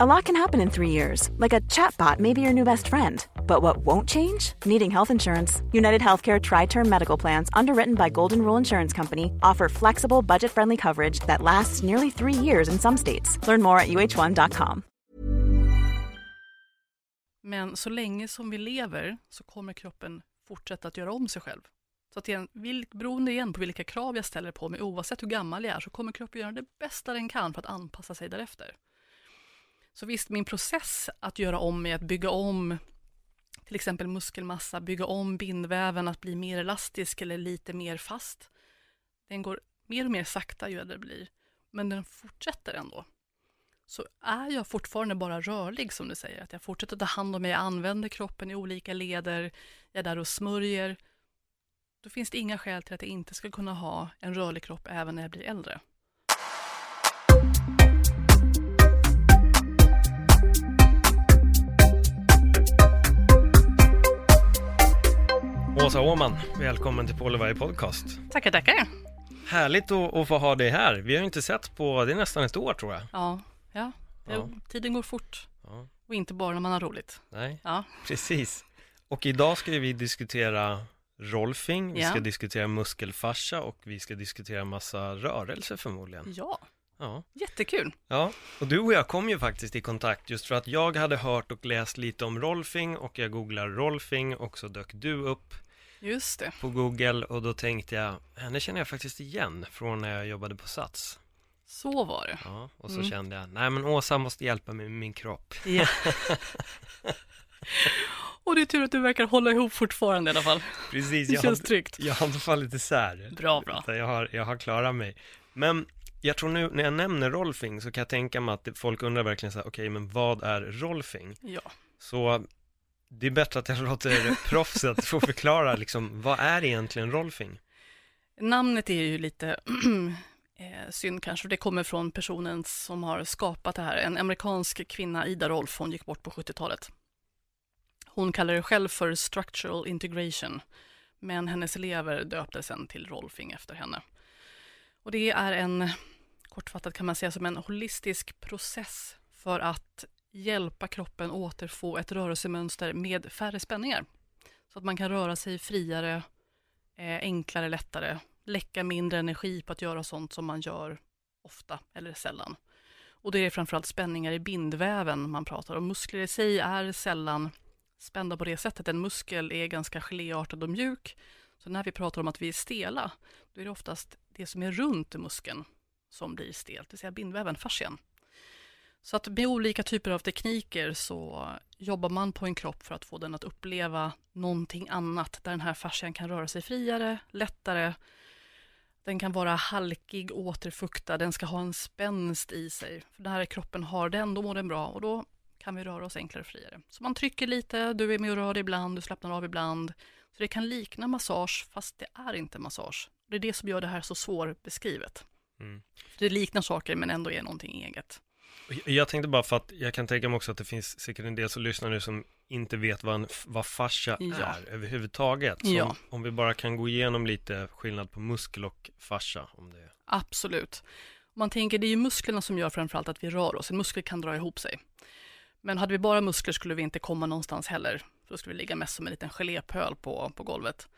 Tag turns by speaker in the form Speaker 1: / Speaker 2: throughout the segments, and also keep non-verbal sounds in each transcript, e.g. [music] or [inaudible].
Speaker 1: A lot can happen in three years, like a chatbot may be your new best friend. But what won't change? Needing health insurance. United Healthcare Tri Term Medical Plans, underwritten by Golden Rule Insurance Company, offer flexible, budget friendly coverage that lasts nearly three years in some states. Learn more at uh1.com.
Speaker 2: Men så länge som vi lever så kommer kroppen fortsätta att göra om sig själv. Så att igen, beroende igen på vilka krav jag ställer på mig, oavsett hur gammal jag är, så kommer kroppen göra det bästa den kan för att anpassa sig därefter. Så visst, min process att göra om mig, att bygga om till exempel muskelmassa, bygga om bindväven att bli mer elastisk eller lite mer fast. Den går mer och mer sakta ju äldre det blir, men den fortsätter ändå. Så är jag fortfarande bara rörlig som du säger, att jag fortsätter ta hand om mig, jag använder kroppen i olika leder, jag är där och smörjer, då finns det inga skäl till att jag inte ska kunna ha en rörlig kropp även när jag blir äldre.
Speaker 3: Åsa Åman, välkommen till Varje podcast.
Speaker 2: Tackar, tackar.
Speaker 3: Härligt att, att få ha dig här. Vi har ju inte sett på, det är nästan ett år tror jag.
Speaker 2: Ja, ja.
Speaker 3: Ja.
Speaker 2: tiden går fort.
Speaker 3: Ja.
Speaker 2: Och inte bara när man har roligt.
Speaker 3: Nej,
Speaker 2: Ja,
Speaker 3: precis. Och idag ska vi diskutera rolfing, vi
Speaker 2: Ja.
Speaker 3: ska diskutera muskelfascia och vi ska diskutera massa rörelser förmodligen.
Speaker 2: ja.
Speaker 3: Ja.
Speaker 2: jättekul.
Speaker 3: ja, och du och jag kom ju faktiskt i kontakt just för att jag hade hört och läst lite om rolfing och jag googlar rolfing och så dök du upp
Speaker 2: Just det.
Speaker 3: på Google och då tänkte jag, henne känner jag faktiskt igen från när jag jobbade på Sats.
Speaker 2: Så var det.
Speaker 3: Ja, och så
Speaker 2: Mm.
Speaker 3: kände jag, nej men Åsa måste hjälpa mig med min kropp.
Speaker 2: Ja. [laughs] Och det är tur att du verkar hålla ihop fortfarande i alla fall.
Speaker 3: Precis,
Speaker 2: Det
Speaker 3: jag
Speaker 2: känns
Speaker 3: har,
Speaker 2: tryggt.
Speaker 3: jag har inte fallit isär.
Speaker 2: Bra, bra.
Speaker 3: Jag har, jag har klarat mig. Men jag tror nu när jag nämner rolfing så kan jag tänka mig att folk undrar verkligen så här, okej men vad är rolfing?
Speaker 2: Ja.
Speaker 3: Så det är bättre att jag låter proffset få förklara liksom, vad är egentligen rolfing?
Speaker 2: Namnet är ju lite [clears throat] eh, synd kanske, det kommer från personen som har skapat det här. En amerikansk kvinna, Ida Rolf, hon gick bort på 70-talet. Hon kallar det själv för structural integration, men hennes elever döpte sen till rolfing efter henne. Och det är en, kortfattat kan man säga, som en holistisk process för att hjälpa kroppen återfå ett rörelsemönster med färre spänningar. Så att man kan röra sig friare, eh, enklare, lättare, läcka mindre energi på att göra sånt som man gör ofta eller sällan. Och det är framförallt spänningar i bindväven man pratar om. Muskler i sig är sällan spända på det sättet. En muskel är ganska geléartad och mjuk. Så när vi pratar om att vi är stela, då är det oftast det som är runt muskeln som blir stelt, det vill säga bindväven, fascian. Så att med olika typer av tekniker så jobbar man på en kropp för att få den att uppleva någonting annat, där den här fascian kan röra sig friare, lättare. Den kan vara halkig, återfuktad, den ska ha en spänst i sig. För den här kroppen har den, då mår den bra och då kan vi röra oss enklare och friare. Så man trycker lite, du är med och rör dig ibland, du slappnar av ibland. Så det kan likna massage, fast det är inte massage. Det är det som gör det här så svårbeskrivet.
Speaker 3: Mm.
Speaker 2: Det liknar saker men ändå är någonting eget.
Speaker 3: Jag tänkte bara för att jag kan tänka mig också att det finns säkert en del som lyssnar nu som inte vet vad, en, vad fascia
Speaker 2: Ja.
Speaker 3: är överhuvudtaget. Så
Speaker 2: Ja.
Speaker 3: om, vi bara kan gå igenom lite skillnad på muskel och fascia. Om det
Speaker 2: Absolut. Man tänker, det är ju musklerna som gör framförallt att vi rör oss. En muskel kan dra ihop sig. Men hade vi bara muskler skulle vi inte komma någonstans heller. Då skulle vi ligga mest som en liten gelépöl på, på golvet.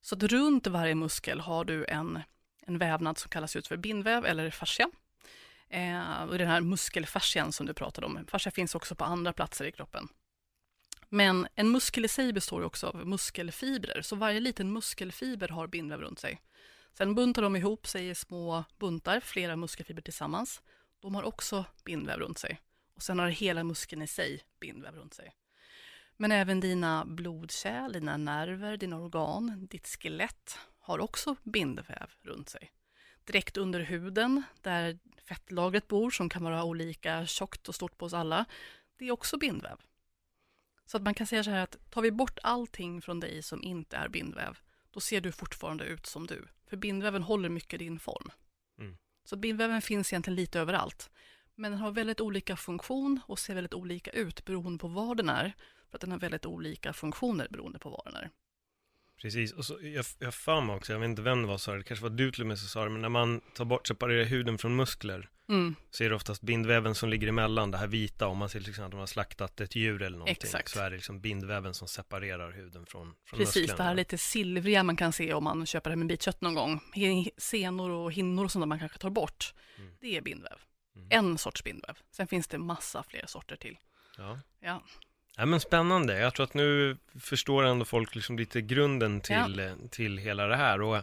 Speaker 2: Så att runt varje muskel har du en, en vävnad som kallas ut för bindväv eller fascia. Eh, och den här muskelfascian som du pratade om. Fascia finns också på andra platser i kroppen. Men en muskel i sig består också av muskelfibrer, så varje liten muskelfiber har bindväv runt sig. Sen buntar de ihop sig i små buntar, flera muskelfibrer tillsammans. De har också bindväv runt sig. Och sen har hela muskeln i sig bindväv runt sig. Men även dina blodkärl, dina nerver, dina organ, ditt skelett har också bindväv runt sig. Direkt under huden, där fettlagret bor, som kan vara olika tjockt och stort på oss alla, det är också bindväv. Så att man kan säga så här att tar vi bort allting från dig som inte är bindväv, då ser du fortfarande ut som du. För bindväven håller mycket din form.
Speaker 3: Mm.
Speaker 2: Så bindväven finns egentligen lite överallt. Men den har väldigt olika funktion och ser väldigt olika ut beroende på var den är. För att den har väldigt olika funktioner beroende på var den är.
Speaker 3: Precis, och så, jag, har för mig också, jag vet inte vem det var som sa det, det kanske var du till och med som sa det, men när man tar bort, separerar huden från muskler,
Speaker 2: Mm.
Speaker 3: så är det oftast bindväven som ligger emellan, det här vita, om man ser till exempel att man har slaktat ett djur eller någonting,
Speaker 2: Exakt.
Speaker 3: så är det liksom bindväven som separerar huden från, från
Speaker 2: Precis,
Speaker 3: musklerna.
Speaker 2: det här lite silvriga man kan se om man köper det med bitkött någon gång. Senor och hinnor och sånt där man kanske tar bort.
Speaker 3: Mm.
Speaker 2: Det är bindväv.
Speaker 3: Mm.
Speaker 2: En sorts bindväv. Sen finns det massa fler sorter till.
Speaker 3: Ja.
Speaker 2: Ja,
Speaker 3: Ja men spännande, jag tror att nu förstår ändå folk liksom lite grunden till, eh, till hela det här. Och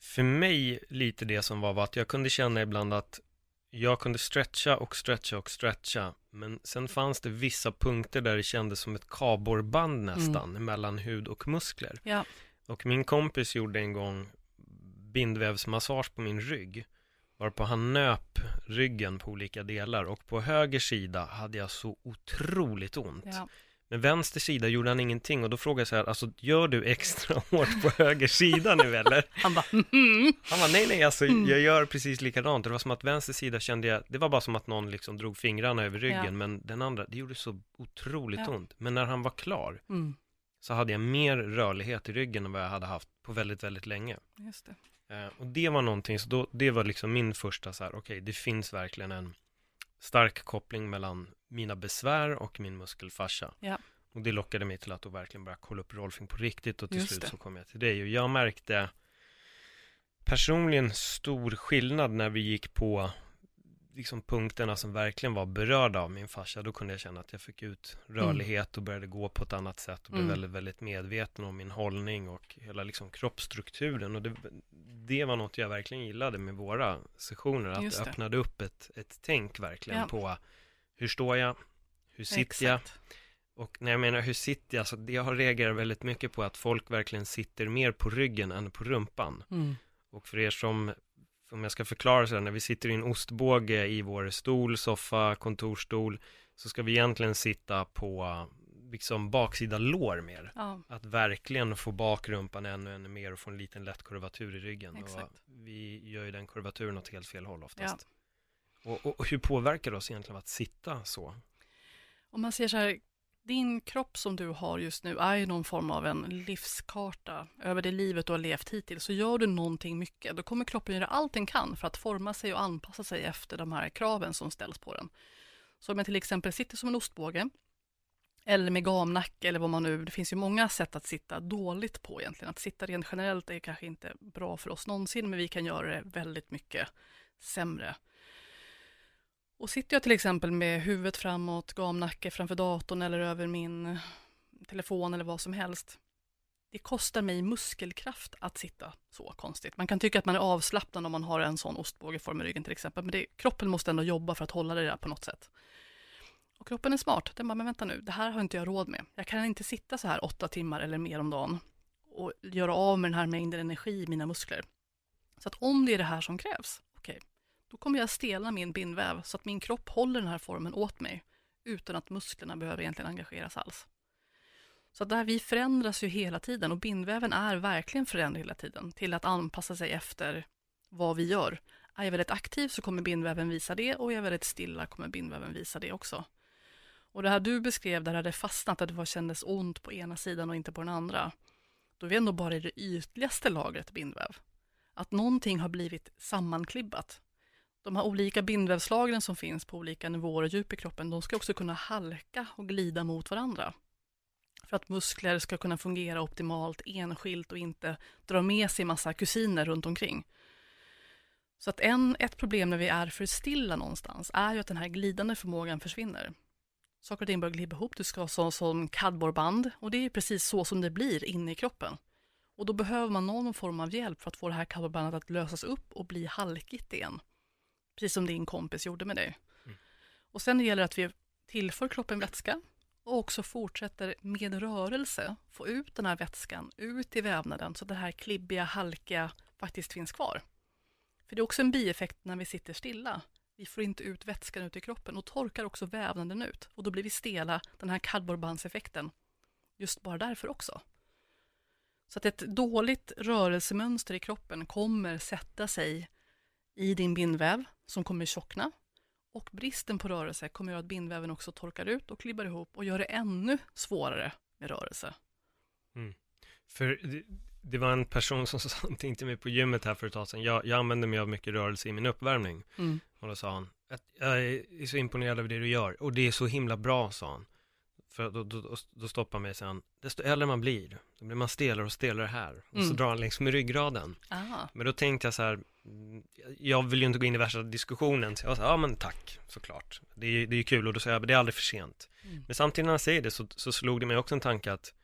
Speaker 3: för mig lite det som var, var att jag kunde känna ibland att jag kunde stretcha och stretcha och stretcha. Men sen fanns det vissa punkter där det kändes som ett kardborreband nästan mellan hud och muskler.
Speaker 2: Ja.
Speaker 3: och min kompis gjorde en gång bindvävsmassage på min rygg varpå han nöp ryggen på olika delar och på höger sida hade jag så otroligt ont
Speaker 2: ja.
Speaker 3: med vänster sida gjorde han ingenting och då frågade jag så här, alltså gör du extra [laughs] hårt på höger sida nu eller? [laughs]
Speaker 2: Han bara, mhm.
Speaker 3: Han var nej nej, alltså
Speaker 2: Mm.
Speaker 3: jag gör precis likadant. Det var som att vänster sida kände jag, det var bara som att någon liksom drog fingrarna över ryggen,
Speaker 2: Ja.
Speaker 3: men den andra, det gjorde så otroligt
Speaker 2: Ja.
Speaker 3: ont. Men när han var klar
Speaker 2: mm.
Speaker 3: så hade jag mer rörlighet i ryggen än vad jag hade haft på väldigt, väldigt länge.
Speaker 2: Just det.
Speaker 3: Eh, och det var någonting, så då, det var liksom min första så här, okej, det finns verkligen en stark koppling mellan mina besvär och min muskelfascia.
Speaker 2: Ja.
Speaker 3: Och det lockade mig till att då verkligen börja kolla upp Rolfing på riktigt och till
Speaker 2: Just
Speaker 3: slut
Speaker 2: det.
Speaker 3: så kom jag till dig. Och jag märkte personligen stor skillnad när vi gick på liksom punkterna som verkligen var berörda av min fascia. Då kunde jag känna att jag fick ut rörlighet och började gå på ett annat sätt och blev
Speaker 2: Mm.
Speaker 3: väldigt, väldigt medveten om min hållning och hela liksom kroppsstrukturen. Och det, det var något jag verkligen gillade med våra sessioner, att
Speaker 2: Just
Speaker 3: det öppnade upp ett, ett tänk verkligen
Speaker 2: Ja.
Speaker 3: på hur står jag, hur sitter jag,
Speaker 2: Exakt.
Speaker 3: och när jag menar hur sitter jag, så det jag har reagerat väldigt mycket på att folk verkligen sitter mer på ryggen än på rumpan.
Speaker 2: Mm.
Speaker 3: Och för er som, om jag ska förklara så här, när vi sitter i en ostbåge i vår stol, soffa, kontorstol, så ska vi egentligen sitta på liksom baksida lår mer.
Speaker 2: Ja,
Speaker 3: Att verkligen få bak rumpan ännu, ännu mer och få en liten lätt kurvatur i ryggen. Vi gör ju den kurvaturen åt helt fel håll oftast. Och, och, och hur påverkar det oss egentligen att sitta så?
Speaker 2: om man ser så här, din kropp som du har just nu är ju någon form av en livskarta över det livet du har levt hittills. Så gör du någonting mycket, då kommer kroppen göra allt den kan för att forma sig och anpassa sig efter de här kraven som ställs på den. Så om jag till exempel sitter som en ostbåge, eller med gamnacke eller vad man nu, det finns ju många sätt att sitta dåligt på egentligen. Att sitta rent generellt är kanske inte bra för oss någonsin, men vi kan göra det väldigt mycket sämre. Och sitter jag till exempel med huvudet framåt, gamnacke framför datorn eller över min telefon eller vad som helst. Det kostar mig muskelkraft att sitta så konstigt. Man kan tycka att man är avslappnad om man har en sån ostbågeform i ryggen till exempel, men det, kroppen måste ändå jobba för att hålla det där på något sätt. Och kroppen är smart. Den bara, men vänta nu, det här har inte jag råd med. Jag kan inte sitta så här åtta timmar eller mer om dagen och göra av med den här mängden energi i mina muskler. Så att om det är det här som krävs, då kommer jag stela min bindväv så att min kropp håller den här formen åt mig utan att musklerna behöver egentligen engageras alls. Så att där vi förändras ju hela tiden och bindväven är verkligen förändrad hela tiden till att anpassa sig efter vad vi gör. Är jag väldigt aktiv så kommer bindväven visa det och är jag väldigt stilla kommer bindväven visa det också. Och det här du beskrev, där det hade fastnat, att det var, kändes ont på ena sidan och inte på den andra. Då är vi ändå bara i det ytligaste lagret bindväv. Att någonting har blivit sammanklibbat. De här olika bindvävslagren som finns på olika nivåer och djup i kroppen, de ska också kunna halka och glida mot varandra. För att muskler ska kunna fungera optimalt enskilt och inte dra med sig massa kusiner runt omkring. Så att en, ett problem när vi är för stilla någonstans är ju att den här glidande förmågan försvinner. Saker och ting börjar glida ihop, du ska ha så, som kardborreband och det är precis så som det blir inne i kroppen. Och då behöver man någon form av hjälp för att få det här kardborrebandet att lösas upp och bli halkigt igen. Precis som din kompis gjorde med dig.
Speaker 3: Mm.
Speaker 2: Och sen gäller det att vi tillför kroppen vätska och också fortsätter med rörelse få ut den här vätskan ut i vävnaden så det här klibbiga, halkiga faktiskt finns kvar. För det är också en bieffekt när vi sitter stilla. Vi får inte ut vätskan ut i kroppen och torkar också vävnaden ut och då blir vi stela, den här kardborrebandseffekten. Just bara därför också. Så att ett dåligt rörelsemönster i kroppen kommer sätta sig i din bindväv som kommer tjockna och bristen på rörelse kommer göra att bindväven också torkar ut och klibbar ihop och gör det ännu svårare med rörelse.
Speaker 3: För det, det var en person som [laughs] sa någonting till mig på gymmet här för ett tag sedan. Jag, jag använder mig av mycket rörelse i min uppvärmning.
Speaker 2: Mm.
Speaker 3: Och då sa han, att jag är så imponerad över det du gör. Och det är så himla bra, sa han. För då, då, då, stoppar mig, han, desto äldre man blir, då blir man stelare och stelare här. Och så
Speaker 2: Mm.
Speaker 3: drar han längs med ryggraden.
Speaker 2: Ah,
Speaker 3: Men då tänkte jag så här, mm, jag vill ju inte gå in i värsta diskussionen, så jag sa, ja men tack, såklart. Det är det är kul och då säger jag, det är aldrig för sent.
Speaker 2: Mm.
Speaker 3: Men samtidigt när jag säger det så, så slog det mig också en tanke att,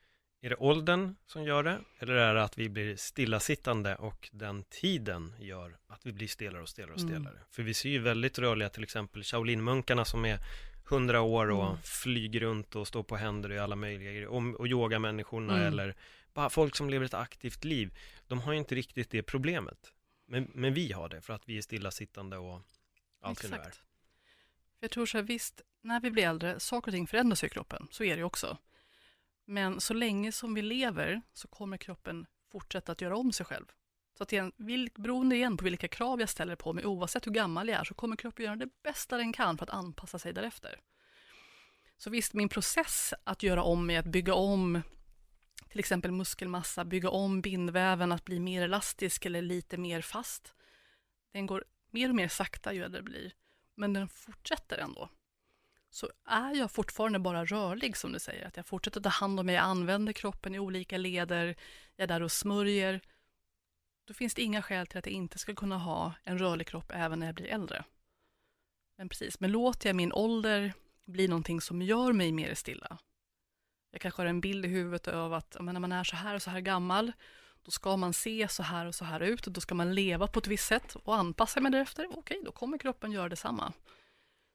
Speaker 3: är det åldern som gör det? Eller är det att vi blir stillasittande och den tiden gör att vi blir stelare och stelare och
Speaker 2: Mm.
Speaker 3: stelare? För vi ser ju väldigt rörliga, till exempel Shaolin-munkarna som är hundra år och
Speaker 2: Mm.
Speaker 3: flyger runt och står på händer i alla möjliga grejer, och, och yogamänniskorna
Speaker 2: Mm.
Speaker 3: eller bara folk som lever ett aktivt liv, de har ju inte riktigt det problemet. Men, men vi har det för att vi är stillasittande och allt det nu är.
Speaker 2: Jag tror så här, visst, när vi blir äldre, saker och ting förändras i kroppen, så är det ju också. Men så länge som vi lever så kommer kroppen fortsätta att göra om sig själv. Så att igen, vil, beroende igen på vilka krav jag ställer på mig, oavsett hur gammal jag är, så kommer kroppen göra det bästa den kan för att anpassa sig därefter. Så visst, min process att göra om mig, att bygga om till exempel muskelmassa, bygga om bindväven, att bli mer elastisk eller lite mer fast, den går mer och mer sakta ju äldre det blir men den fortsätter ändå. Så är jag fortfarande bara rörlig som du säger, att jag fortsätter ta hand om mig, jag använder kroppen i olika leder, jag är där och smörjer, då finns det inga skäl till att jag inte ska kunna ha en rörlig kropp även när jag blir äldre. Men precis, men låter jag min ålder bli någonting som gör mig mer stilla. Jag kanske har en bild i huvudet av att men när man är så här och så här gammal, då ska man se så här och så här ut och då ska man leva på ett visst sätt och anpassa mig därefter. Okej, då kommer kroppen göra detsamma.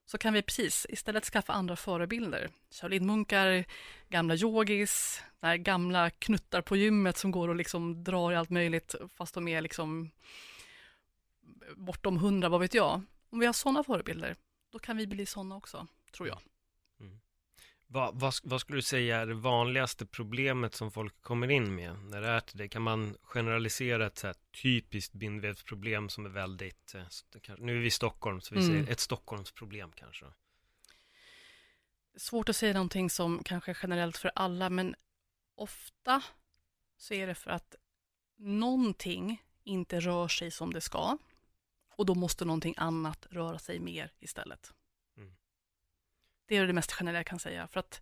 Speaker 2: Så kan vi precis istället skaffa andra förebilder. Shaolin-munkar, gamla yogis, där gamla knuttar på gymmet som går och liksom drar i allt möjligt fast de är liksom bortom hundra, vad vet jag. Om vi har sådana förebilder, då kan vi bli sådana också, tror jag.
Speaker 3: Vad, vad, vad skulle du säga är det vanligaste problemet som folk kommer in med när det är till det? Kan man generalisera ett så här typiskt bindvävsproblem som är väldigt, eh, nu är vi i Stockholm, så vi
Speaker 2: Mm.
Speaker 3: säger ett Stockholmsproblem kanske.
Speaker 2: Svårt att säga någonting som kanske är generellt för alla, men ofta så är det för att någonting inte rör sig som det ska och då måste någonting annat röra sig mer istället. Det är det mest generella jag kan säga, för att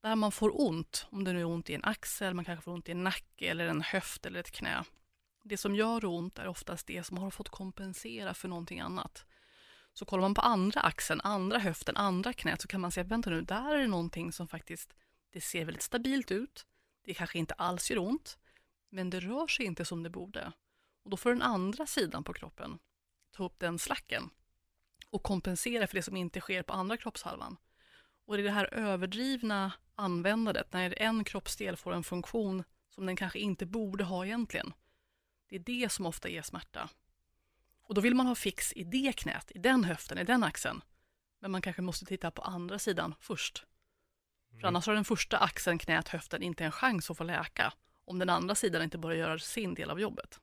Speaker 2: där man får ont, om det nu är ont i en axel, man kanske får ont i en nacke eller en höft eller ett knä. Det som gör ont är oftast det som har fått kompensera för någonting annat. Så kollar man på andra axeln, andra höften, andra knät så kan man se att vänta nu, där är det någonting som faktiskt, det ser väldigt stabilt ut, det kanske inte alls gör ont, men det rör sig inte som det borde. Och då får den andra sidan på kroppen ta upp den slacken och kompensera för det som inte sker på andra kroppshalvan. Och det är det här överdrivna användandet, när en kroppsdel får en funktion som den kanske inte borde ha egentligen. Det är det som ofta ger smärta. Och då vill man ha fix i det knät, i den höften, i den axeln. Men man kanske måste titta på andra sidan först. För annars har den första axeln, knät, höften inte en chans att få läka. Om den andra sidan inte börjar göra sin del av jobbet.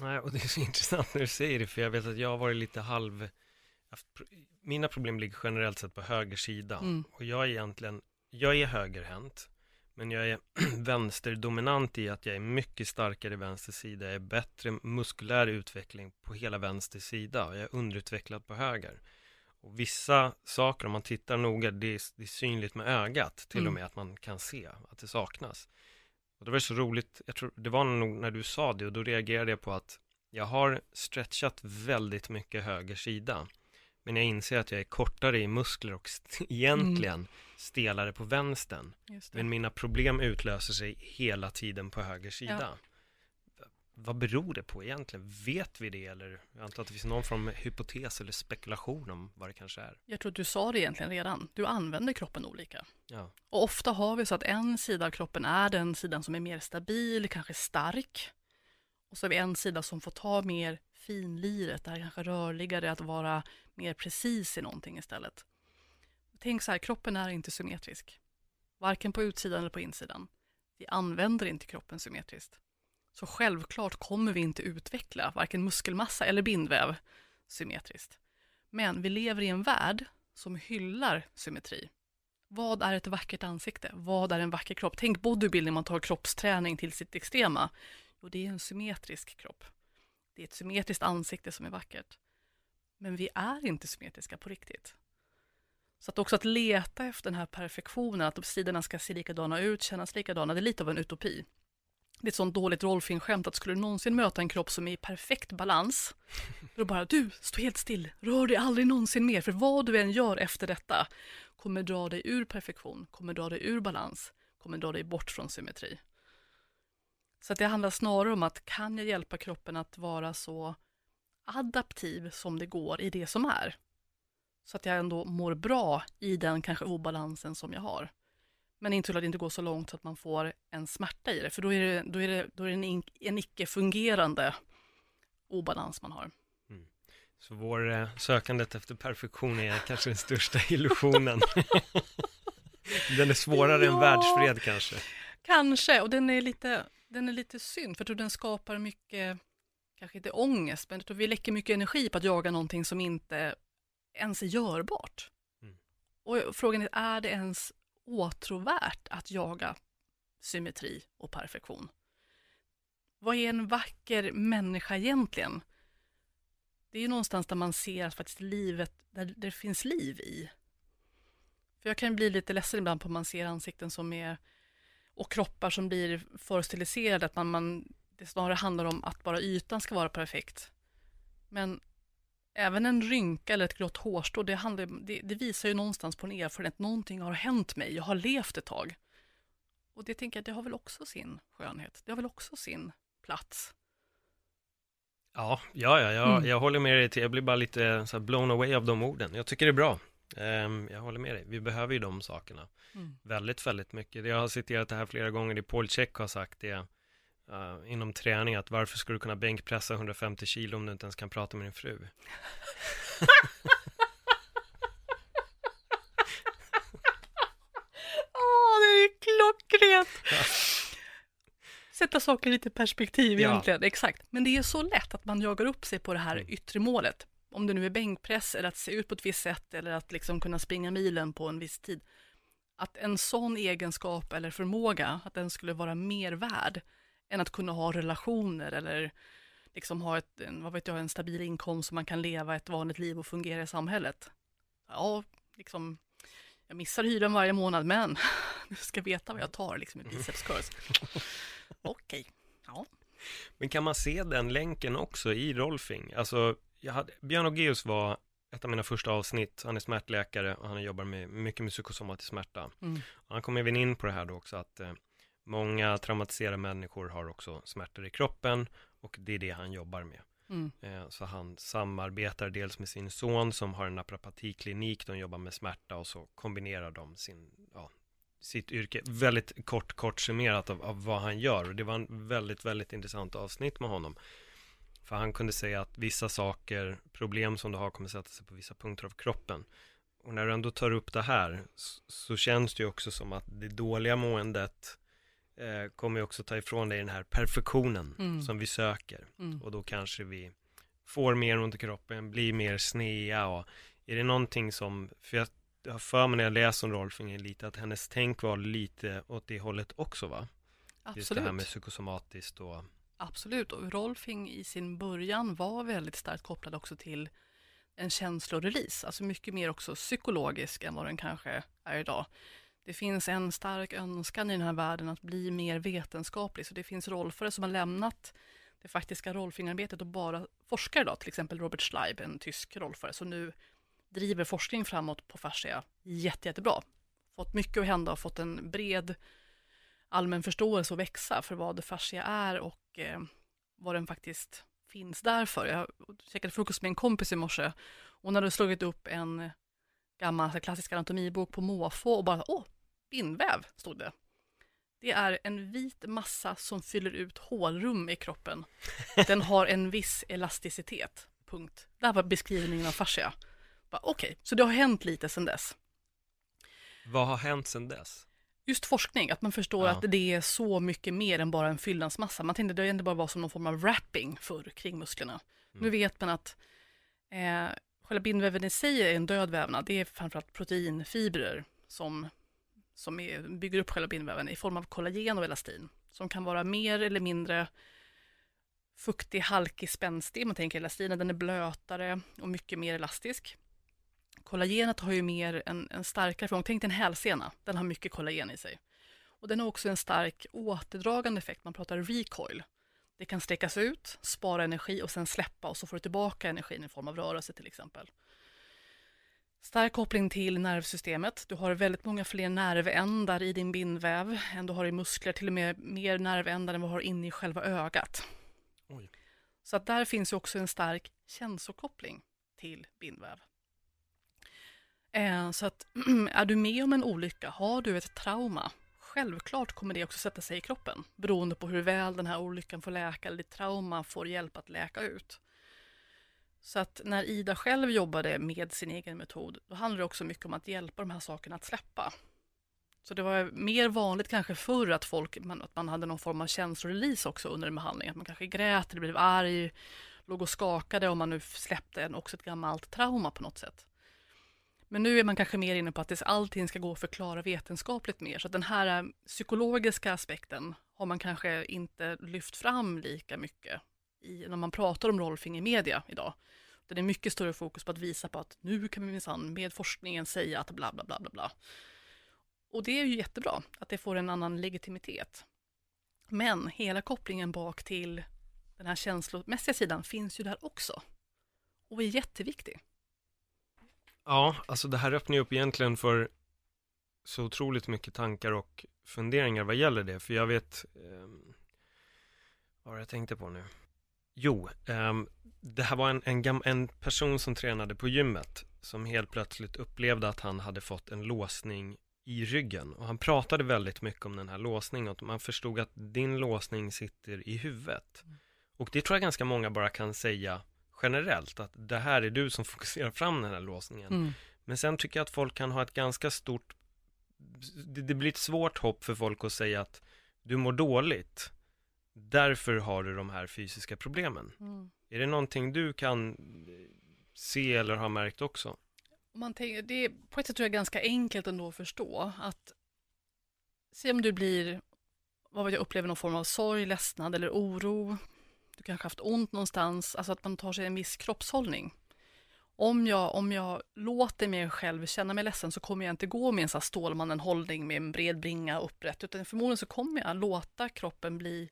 Speaker 3: Nej, och det är så [laughs] intressant när du säger det, för jag vet att jag har varit lite halv... pro- Mina problem ligger generellt sett på höger sida.
Speaker 2: Mm.
Speaker 3: Och jag är egentligen, jag är högerhänt, men jag är [clears throat] vänsterdominant i att jag är mycket starkare i vänster sida. Jag är bättre muskulär utveckling på hela vänster sida. och Jag är underutvecklad på höger. Och vissa saker, om man tittar noga, det är, det är synligt med ögat till
Speaker 2: Mm.
Speaker 3: och med att man kan se att det saknas. Och det var så roligt, jag tror det var nog när du sa det och då reagerade jag på att jag har stretchat väldigt mycket höger sida. Men jag inser att jag är kortare i muskler och st- [laughs] egentligen stelare på vänstern. Men mina problem utlöser sig hela tiden på höger sida. V- Vad beror det på egentligen? Vet vi det eller? Jag antar att det finns någon form av hypotes eller spekulation om vad det kanske är.
Speaker 2: Jag tror att du sa det egentligen redan. Du använder kroppen olika.
Speaker 3: Ja.
Speaker 2: Och ofta har vi så att en sida av kroppen är den sidan som är mer stabil, kanske stark. Och så har vi en sida som får ta mer finliret, det här kanske rörligare, att vara mer precis i någonting istället. Tänk så här, kroppen är inte symmetrisk. Varken på utsidan eller på insidan. Vi använder inte kroppen symmetriskt. Så självklart kommer vi inte utveckla varken muskelmassa eller bindväv symmetriskt. Men vi lever i en värld som hyllar symmetri. Vad är ett vackert ansikte? Vad är en vacker kropp? Tänk bodybuilding, man tar kroppsträning till sitt extrema. Jo, det är en symmetrisk kropp. Det är ett symmetriskt ansikte som är vackert. Men vi är inte symmetriska på riktigt. Så att också att leta efter den här perfektionen, att sidorna ska se likadana ut, kännas likadana, det är lite av en utopi. Det är ett sånt dåligt rollfilmskämt att skulle du någonsin möta en kropp som är i perfekt balans, då bara du, stå helt still, rör dig aldrig någonsin mer, för vad du än gör efter detta kommer dra dig ur perfektion, kommer dra dig ur balans, kommer dra dig bort från symmetri. Så att det handlar snarare om att kan jag hjälpa kroppen att vara så adaptiv som det går i det som är? Så att jag ändå mår bra i den kanske obalansen som jag har. Men inte så att det inte går så långt så att man får en smärta i det, för då är det, då är det, då är det en, en icke-fungerande obalans man har. Mm.
Speaker 3: Så vår eh, sökandet efter perfektion är kanske den största [laughs] illusionen. [laughs] den är svårare ja, än världsfred kanske.
Speaker 2: Kanske, och den är lite, den är lite synd, för jag tror den skapar mycket, kanske inte ångest, men jag tror vi läcker mycket energi på att jaga någonting som inte ens är görbart. Mm. Och frågan är, är det ens åtråvärt att jaga symmetri och perfektion? Vad är en vacker människa egentligen? Det är ju någonstans där man ser att faktiskt livet, där det finns liv i. För jag kan bli lite ledsen ibland på att man ser ansikten som är och kroppar som blir för stiliserade, att man, man, det snarare handlar om att bara ytan ska vara perfekt. Men även en rynka eller ett grått hårstrå, det, handlar, det, det, visar ju någonstans på en erfarenhet, någonting har hänt mig, jag har levt ett tag. Och det tänker jag, det har väl också sin skönhet, det har väl också sin plats.
Speaker 3: Ja, ja, ja jag, mm. jag håller med dig, till, jag blir bara lite så blown away av de orden. Jag tycker det är bra. Um, jag håller med dig, vi behöver ju de sakerna. Mm. Väldigt, väldigt mycket. Jag har citerat det här flera gånger, det Paul Check har sagt det uh, inom träning att varför ska du kunna bänkpressa 150 kilo om du inte ens kan prata med din fru? [laughs]
Speaker 2: Åh, det är klockrent! Sätta saker lite i perspektiv ja. egentligen, exakt. Men det är så lätt att man jagar upp sig på det här mm. yttre målet. Om det nu är bänkpress eller att se ut på ett visst sätt eller att liksom kunna springa milen på en viss tid. Att en sån egenskap eller förmåga, att den skulle vara mer värd än att kunna ha relationer eller liksom ha ett, en, vad vet jag, en stabil inkomst så man kan leva ett vanligt liv och fungera i samhället. Ja, liksom, jag missar hyran varje månad, men [laughs] du ska veta vad jag tar liksom i [laughs] bicepskurs. Okej, okay. ja.
Speaker 3: Men kan man se den länken också i Rolfing? Alltså, jag hade, Björn Ogeus var ett av mina första avsnitt. Han är smärtläkare och han jobbar med, mycket med psykosomatisk smärta. Mm. Han kom även in på det här då också att eh, Många traumatiserade människor har också smärtor i kroppen och det är det han jobbar med. Mm. Eh, så han samarbetar dels med sin son som har en naprapatiklinik, de jobbar med smärta och så kombinerar de sin, ja, sitt yrke. Väldigt kort, kort summerat av, av vad han gör och det var en väldigt, väldigt intressant avsnitt med honom. För han kunde säga att vissa saker, problem som du har kommer sätta sig på vissa punkter av kroppen. Och när du ändå tar upp det här så, så känns det ju också som att det dåliga måendet eh, kommer också ta ifrån dig den här perfektionen mm. som vi söker. Mm. Och då kanske vi får mer ont i kroppen, blir mer snea och är det någonting som, för jag har för mig när jag läser om Rolfing lite att hennes tänk var lite åt det hållet också va?
Speaker 2: Absolut.
Speaker 3: Just det här med psykosomatiskt och
Speaker 2: Absolut, och Rolfing i sin början var väldigt starkt kopplad också till en känslorelease, alltså mycket mer också psykologisk än vad den kanske är idag. Det finns en stark önskan i den här världen att bli mer vetenskaplig, så det finns rollförare som har lämnat det faktiska rollfingerarbetet och bara forskar idag, till exempel Robert Schleib, en tysk rollförare, som nu driver forskning framåt på fascia jätte, jättebra. Fått mycket att hända och fått en bred allmän förståelse och växa för vad fascia är och eh, vad den faktiskt finns där för. Jag käkade frukost med en kompis i morse. Hon hade slagit upp en gammal klassisk anatomibok på måfå och bara åh, bindväv, stod det. Det är en vit massa som fyller ut hålrum i kroppen. Den [laughs] har en viss elasticitet. Punkt. Det här var beskrivningen av fascia. Okej, okay, så det har hänt lite sedan dess.
Speaker 3: Vad har hänt sedan dess?
Speaker 2: Just forskning, att man förstår ja. att det är så mycket mer än bara en fyllnadsmassa. Man tänkte att det inte bara var som någon form av wrapping förr kring musklerna. Mm. Nu vet man att eh, själva bindväven i sig är en död vävnad. Det är framförallt proteinfibrer som, som är, bygger upp själva bindväven i form av kollagen och elastin som kan vara mer eller mindre fuktig, halkig, spänstig. Man tänker elastinen, den är blötare och mycket mer elastisk. Kollagenet har ju mer en, en starkare funktion. Tänk dig en hälsena, den har mycket kollagen i sig. Och den har också en stark återdragande effekt, man pratar recoil. Det kan sträckas ut, spara energi och sen släppa och så får du tillbaka energin i form av rörelse till exempel. Stark koppling till nervsystemet. Du har väldigt många fler nervändar i din bindväv än du har i muskler, till och med mer nervändar än vad du har inne i själva ögat. Oj. Så att där finns också en stark känslokoppling till bindväv. Eh, så att [clears throat] är du med om en olycka, har du ett trauma, självklart kommer det också sätta sig i kroppen beroende på hur väl den här olyckan får läka eller ditt trauma får hjälp att läka ut. Så att när Ida själv jobbade med sin egen metod, då handlade det också mycket om att hjälpa de här sakerna att släppa. Så det var mer vanligt kanske förr att folk, att man hade någon form av känslorelease också under en behandling, att man kanske grät eller blev arg, låg och skakade om man nu släppte en, också ett gammalt trauma på något sätt. Men nu är man kanske mer inne på att allting ska gå att förklara vetenskapligt mer, så att den här psykologiska aspekten har man kanske inte lyft fram lika mycket i, när man pratar om Rolfing i media idag. Det är mycket större fokus på att visa på att nu kan vi minsann med forskningen säga att bla bla bla bla bla. Och det är ju jättebra att det får en annan legitimitet. Men hela kopplingen bak till den här känslomässiga sidan finns ju där också. Och är jätteviktig.
Speaker 3: Ja, alltså det här öppnar ju upp egentligen för så otroligt mycket tankar och funderingar vad gäller det. För jag vet, eh, vad var jag tänkte på nu? Jo, eh, det här var en, en, en person som tränade på gymmet som helt plötsligt upplevde att han hade fått en låsning i ryggen och han pratade väldigt mycket om den här låsningen och man förstod att din låsning sitter i huvudet. Mm. Och det tror jag ganska många bara kan säga generellt att det här är du som [laughs] fokuserar fram den här låsningen. Mm. Men sen tycker jag att folk kan ha ett ganska stort det, det blir ett svårt hopp för folk att säga att du mår dåligt. Därför har du de här fysiska problemen. Mm. Är det någonting du kan se eller har märkt också?
Speaker 2: Man tänker, det är på ett sätt tror jag ganska enkelt ändå att förstå att se om du blir, vad jag upplever någon form av sorg, ledsnad eller oro. Du kanske haft ont någonstans, alltså att man tar sig en viss kroppshållning. Om jag, om jag låter mig själv känna mig ledsen så kommer jag inte gå med en sån Stålmannen-hållning med en bred bringa upprätt, utan förmodligen så kommer jag låta kroppen bli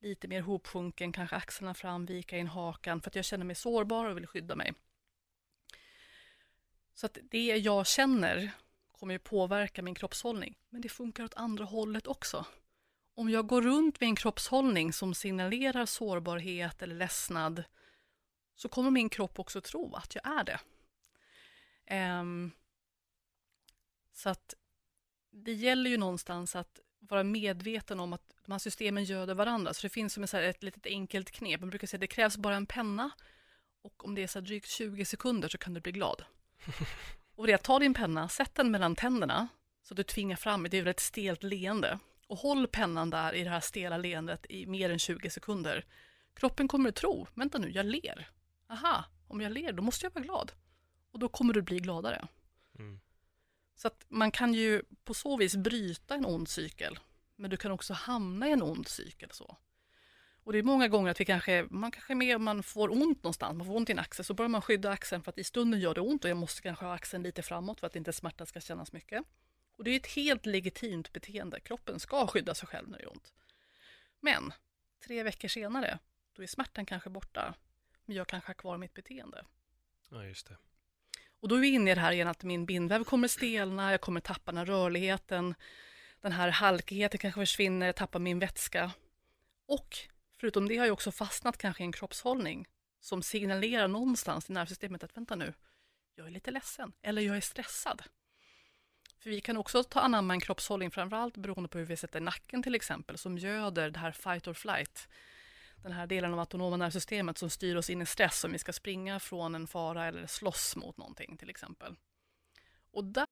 Speaker 2: lite mer hopsjunken, kanske axlarna fram, vika in hakan för att jag känner mig sårbar och vill skydda mig. Så att det jag känner kommer ju påverka min kroppshållning, men det funkar åt andra hållet också. Om jag går runt med en kroppshållning som signalerar sårbarhet eller ledsnad så kommer min kropp också tro att jag är det. Um, så att det gäller ju någonstans att vara medveten om att de här systemen göder varandra. Så det finns som ett litet enkelt knep. Man brukar säga att det krävs bara en penna och om det är så drygt 20 sekunder så kan du bli glad. [laughs] och det är att ta din penna, sätt den mellan tänderna så att du tvingar fram det är ett stelt leende och håll pennan där i det här stela leendet i mer än 20 sekunder. Kroppen kommer att tro, vänta nu, jag ler. Aha, om jag ler då måste jag vara glad. Och då kommer du bli gladare. Mm. Så att man kan ju på så vis bryta en ond cykel. Men du kan också hamna i en ond cykel så. Och det är många gånger att vi kanske, man kanske är med om man får ont någonstans, man får ont i en axel, så börjar man skydda axeln för att i stunden gör det ont och jag måste kanske ha axeln lite framåt för att inte smärtan ska kännas mycket. Och det är ett helt legitimt beteende, kroppen ska skydda sig själv när det gör ont. Men tre veckor senare, då är smärtan kanske borta, men jag kanske har kvar mitt beteende.
Speaker 3: Ja, just det.
Speaker 2: Och då är vi inne i det här igen att min bindväv kommer stelna, jag kommer tappa den här rörligheten, den här halkigheten kanske försvinner, jag tappar min vätska. Och förutom det har jag också fastnat kanske i en kroppshållning som signalerar någonstans i nervsystemet att vänta nu, jag är lite ledsen eller jag är stressad. För vi kan också ta anamma en kroppshållning, framförallt beroende på hur vi sätter nacken till exempel, som göder det här fight or flight den här delen av autonoma nervsystemet som styr oss in i stress om vi ska springa från en fara eller slåss mot någonting till exempel. Och där...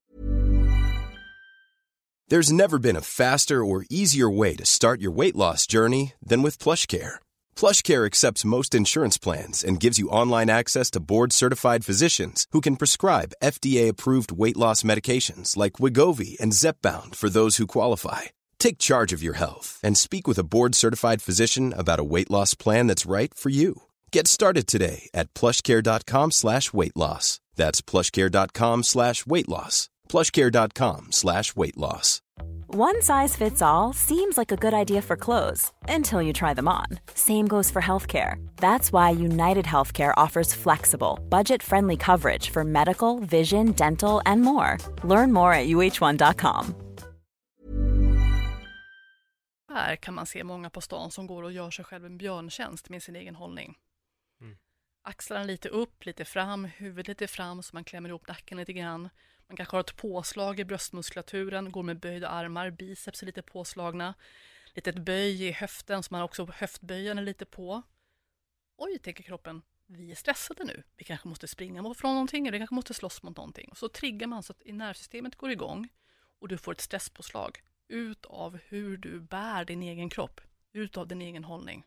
Speaker 4: There's never been a faster or easier way to start your weight loss journey than with plush care. PlushCare accepts most insurance plans and gives you online access to board-certified physicians who can prescribe FDA-approved weight loss medications like Wigovi and Zepbound for those who qualify. Take charge of your health and speak with a board-certified physician about a weight loss plan that's right for you. Get started today at plushcare.com slash weight loss. That's plushcare.com slash weight loss. plushcare.com slash weight loss.
Speaker 1: One size fits all seems like a good idea for clothes until you try them on. Same goes for healthcare. That's why United Healthcare offers flexible, budget friendly coverage for medical, vision, dental, and more. Learn more at uh1.com.
Speaker 2: Här kan man se många på stan som går och gör sig själv en björntjänst med sin egen hållning.
Speaker 3: Mm.
Speaker 2: Axlarna lite upp, lite fram, huvudet lite fram så man klämmer ihop nacken lite grann. Man kanske har ett påslag i bröstmuskulaturen, går med böjda armar, biceps är lite påslagna. Litet böj i höften så man också höftböjarna lite på. Oj, tänker kroppen, vi är stressade nu. Vi kanske måste springa från någonting eller vi kanske måste slåss mot någonting. Och så triggar man så att nervsystemet går igång och du får ett stresspåslag utav hur du bär din egen kropp, utav din egen hållning.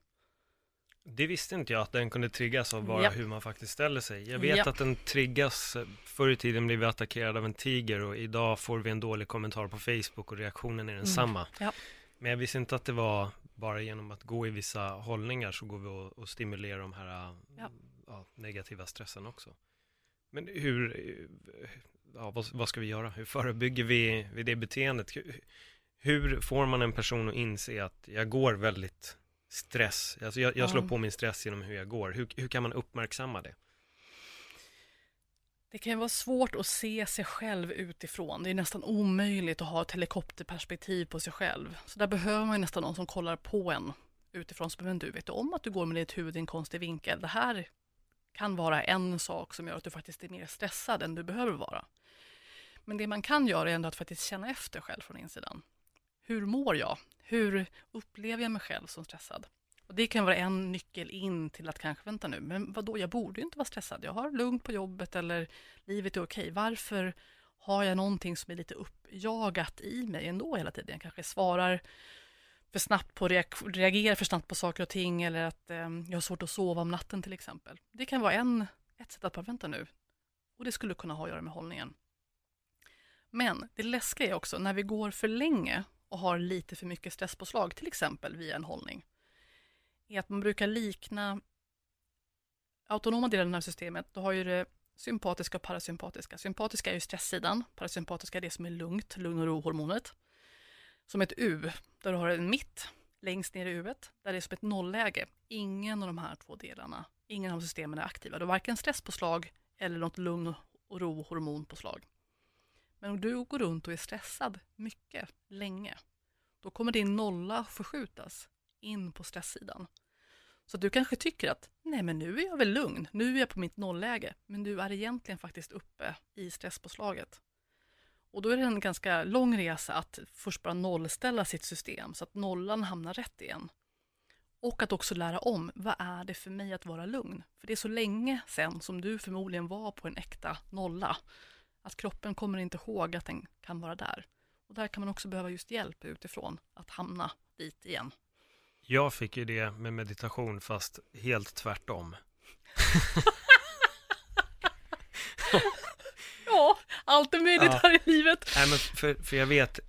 Speaker 3: Det visste inte jag att den kunde triggas av bara
Speaker 2: Ja.
Speaker 3: hur man faktiskt ställer sig. Jag vet
Speaker 2: Ja.
Speaker 3: att den triggas, förr i tiden blev vi attackerade av en tiger och idag får vi en dålig kommentar på Facebook och reaktionen är densamma.
Speaker 2: Ja.
Speaker 3: Men jag visste inte att det var bara genom att gå i vissa hållningar så går vi och, och stimulerar de här
Speaker 2: Ja.
Speaker 3: negativa stressen också. Men hur, ja, vad, vad ska vi göra? Hur förebygger vi, vi det beteendet? Hur, hur får man en person att inse att jag går väldigt stress, alltså jag, jag slår på min stress genom hur jag går. Hur, hur kan man uppmärksamma det?
Speaker 2: Det kan ju vara svårt att se sig själv utifrån. Det är nästan omöjligt att ha ett helikopterperspektiv på sig själv. Så där behöver man nästan någon som kollar på en utifrån. Så men du vet om att du går med ditt huvud i en konstig vinkel. Det här kan vara en sak som gör att du faktiskt är mer stressad än du behöver vara. Men det man kan göra är ändå att faktiskt känna efter själv från insidan. Hur mår jag? Hur upplever jag mig själv som stressad? Och det kan vara en nyckel in till att kanske, vänta nu, men vadå, jag borde ju inte vara stressad. Jag har lugnt på jobbet eller livet är okej. Varför har jag någonting som är lite uppjagat i mig ändå hela tiden? Jag kanske svarar för snabbt på, reagerar för snabbt på saker och ting eller att eh, jag har svårt att sova om natten till exempel. Det kan vara en, ett sätt att bara vänta nu. Och det skulle kunna ha att göra med hållningen. Men det läskiga är också när vi går för länge och har lite för mycket stresspåslag, till exempel via en hållning, är att man brukar likna autonoma delen av systemet, då har ju det sympatiska och parasympatiska. Sympatiska är ju stresssidan, parasympatiska är det som är lugnt, lugn och ro-hormonet. Som ett U, där du har en mitt längst ner i huvudet, där det är som ett nollläge. Ingen av de här två delarna, ingen av systemen är aktiva. Du har varken stresspåslag eller något lugn och ro-hormonpåslag. Men om du går runt och är stressad mycket, länge, då kommer din nolla förskjutas in på stresssidan. Så du kanske tycker att nej men nu är jag väl lugn, nu är jag på mitt nollläge, men du är egentligen faktiskt uppe i stresspåslaget. Och då är det en ganska lång resa att först bara nollställa sitt system så att nollan hamnar rätt igen. Och att också lära om, vad är det för mig att vara lugn? För det är så länge sedan som du förmodligen var på en äkta nolla, att kroppen kommer inte ihåg att den kan vara där. Och där kan man också behöva just hjälp utifrån att hamna dit igen.
Speaker 3: Jag fick ju det med meditation fast helt tvärtom. [laughs]
Speaker 2: Ja, allt är möjligt
Speaker 3: Ja.
Speaker 2: här i livet.
Speaker 3: Nej, men för, för jag vet,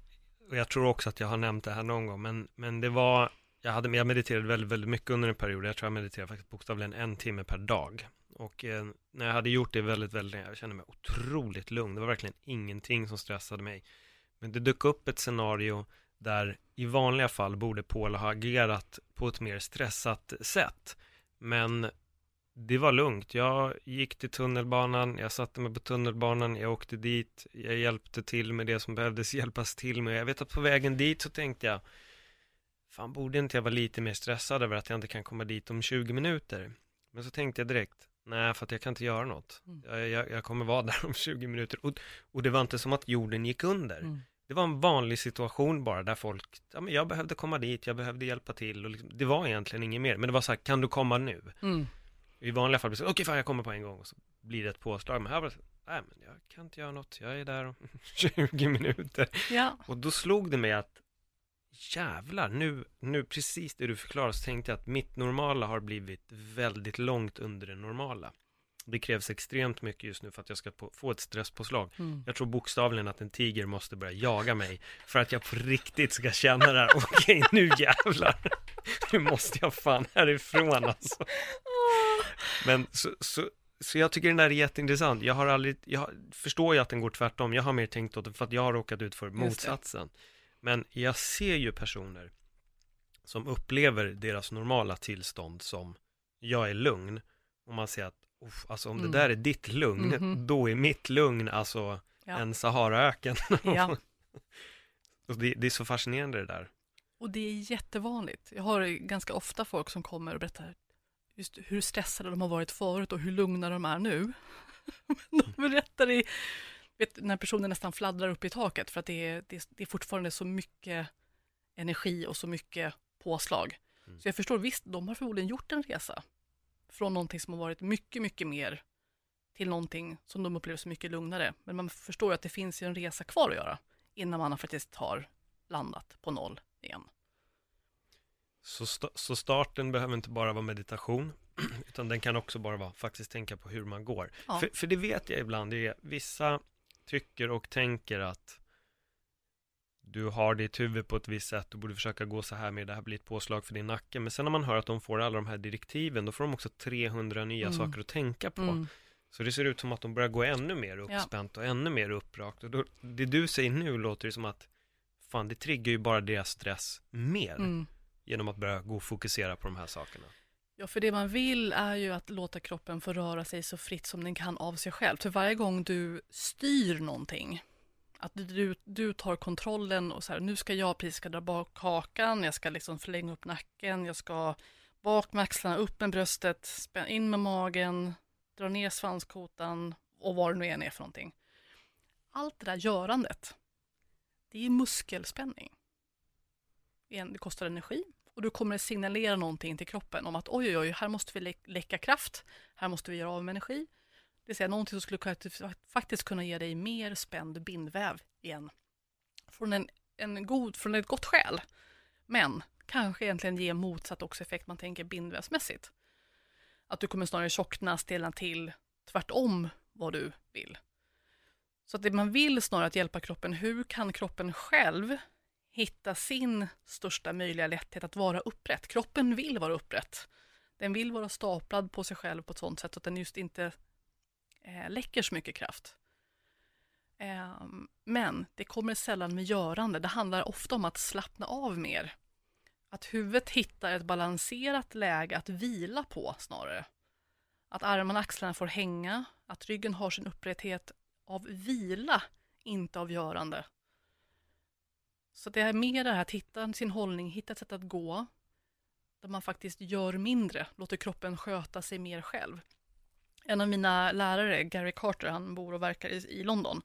Speaker 3: och jag tror också att jag har nämnt det här någon gång, men, men det var, jag, hade, jag mediterade väldigt, väldigt mycket under en period. Jag tror jag mediterade faktiskt bokstavligen en timme per dag. Och eh, när jag hade gjort det väldigt, väldigt länge, jag kände mig otroligt lugn. Det var verkligen ingenting som stressade mig. Men det dök upp ett scenario där i vanliga fall borde Paul ha agerat på ett mer stressat sätt. Men det var lugnt. Jag gick till tunnelbanan, jag satte mig på tunnelbanan, jag åkte dit, jag hjälpte till med det som behövdes [laughs] hjälpas till med. Jag vet att på vägen dit så tänkte jag, fan borde inte jag vara lite mer stressad över att jag inte kan komma dit om 20 minuter? Men så tänkte jag direkt, nej för att jag kan inte göra något.
Speaker 2: Mm.
Speaker 3: Jag, jag, jag kommer vara [laughs] där om 20 minuter. Och, och det var inte som att jorden gick under.
Speaker 2: Mm.
Speaker 3: Det var en vanlig situation bara där folk, ja men jag behövde komma dit, jag behövde hjälpa till och liksom, det var egentligen inget mer. Men det var så här, kan du komma nu?
Speaker 2: Mm.
Speaker 3: I vanliga fall blir det så, okej fan jag kommer på en gång och så blir det ett påslag. Men här var det så, nej men jag kan inte göra något, jag är där om [laughs] 20 minuter.
Speaker 2: Ja,
Speaker 3: Och då slog det mig att jävlar, nu, nu precis det du förklarar så tänkte jag att mitt normala har blivit väldigt långt under det normala. Det krävs extremt mycket just nu för att jag ska på, få ett stresspåslag.
Speaker 2: Mm.
Speaker 3: Jag tror bokstavligen att en tiger måste börja jaga mig för att jag på riktigt ska känna det här. [laughs] Okej, nu jävlar. Nu måste jag fan härifrån alltså. Men så, så, så jag tycker den där är jätteintressant. Jag har aldrig, jag förstår ju att den går tvärtom. Jag har mer tänkt åt det för att jag har råkat ut för motsatsen. Men jag ser ju personer som upplever deras normala tillstånd som jag är lugn. Och man säger att "Uff, alltså om
Speaker 2: Mm.
Speaker 3: det där är ditt lugn,
Speaker 2: Mhm.
Speaker 3: då är mitt lugn alltså
Speaker 2: Ja.
Speaker 3: en Saharaöken. [laughs]
Speaker 2: Ja. [laughs]
Speaker 3: Det, det är så fascinerande det där.
Speaker 2: Och det är jättevanligt. Jag har ganska ofta folk som kommer och berättar just hur stressade de har varit förut och hur lugna de är nu. [laughs] de berättar i, vet, när personen nästan fladdrar upp i taket för att det är, det, det är fortfarande så mycket energi och så mycket påslag.
Speaker 3: Mm.
Speaker 2: Så jag förstår, visst, de har förmodligen gjort en resa från någonting som har varit mycket, mycket mer till någonting som de upplever som mycket lugnare. Men man förstår ju att det finns ju en resa kvar att göra innan man faktiskt har landat på noll igen.
Speaker 3: Så, sta- så starten behöver inte bara vara meditation, [clears throat] utan den kan också bara vara faktiskt tänka på hur man går.
Speaker 2: Ja.
Speaker 3: För, för det vet jag ibland, det är vissa tycker och tänker att du har ditt huvud på ett visst sätt, du borde försöka gå så här med det här blir ett påslag för din nacke. Men sen när man hör att de får alla de här direktiven, då får de också 300 nya
Speaker 2: Mm.
Speaker 3: saker att tänka på.
Speaker 2: Mm.
Speaker 3: Så det ser ut som att de börjar gå ännu mer uppspänt och ännu mer upprakt. Och då, det du säger nu låter det som att fan, det triggar ju bara deras stress mer
Speaker 2: Mm.
Speaker 3: genom att börja gå och fokusera på de här sakerna.
Speaker 2: Ja, för det man vill är ju att låta kroppen få röra sig så fritt som den kan av sig själv. För varje gång du styr någonting, att du, du tar kontrollen och så här, nu ska jag precis ska dra bak hakan, jag ska liksom förlänga upp nacken, jag ska bak med axlarna, upp med bröstet, spänna in med magen, dra ner svanskotan och vad det nu än är för någonting. Allt det där görandet, det är muskelspänning. Det kostar energi och du kommer att signalera någonting till kroppen om att oj, oj, oj, här måste vi lä- läcka kraft, här måste vi göra av med energi. Det vill säga någonting som skulle kunna- faktiskt kunna ge dig mer spänd bindväv igen. Från, en, en god, från ett gott skäl. Men kanske egentligen ge motsatt också effekt man tänker bindvävsmässigt. Att du kommer snarare tjockna, stelna till, tvärtom vad du vill. Så att det man vill snarare att hjälpa kroppen, hur kan kroppen själv hitta sin största möjliga lätthet att vara upprätt. Kroppen vill vara upprätt. Den vill vara staplad på sig själv på ett sånt sätt att den just inte eh, läcker så mycket kraft. Eh, men det kommer sällan med görande. Det handlar ofta om att slappna av mer. Att huvudet hittar ett balanserat läge att vila på snarare. Att armarna och axlarna får hänga, att ryggen har sin upprätthet av vila, inte av görande. Så det är mer det här att hitta sin hållning, hitta ett sätt att gå där man faktiskt gör mindre, låter kroppen sköta sig mer själv. En av mina lärare, Gary Carter, han bor och verkar i, London.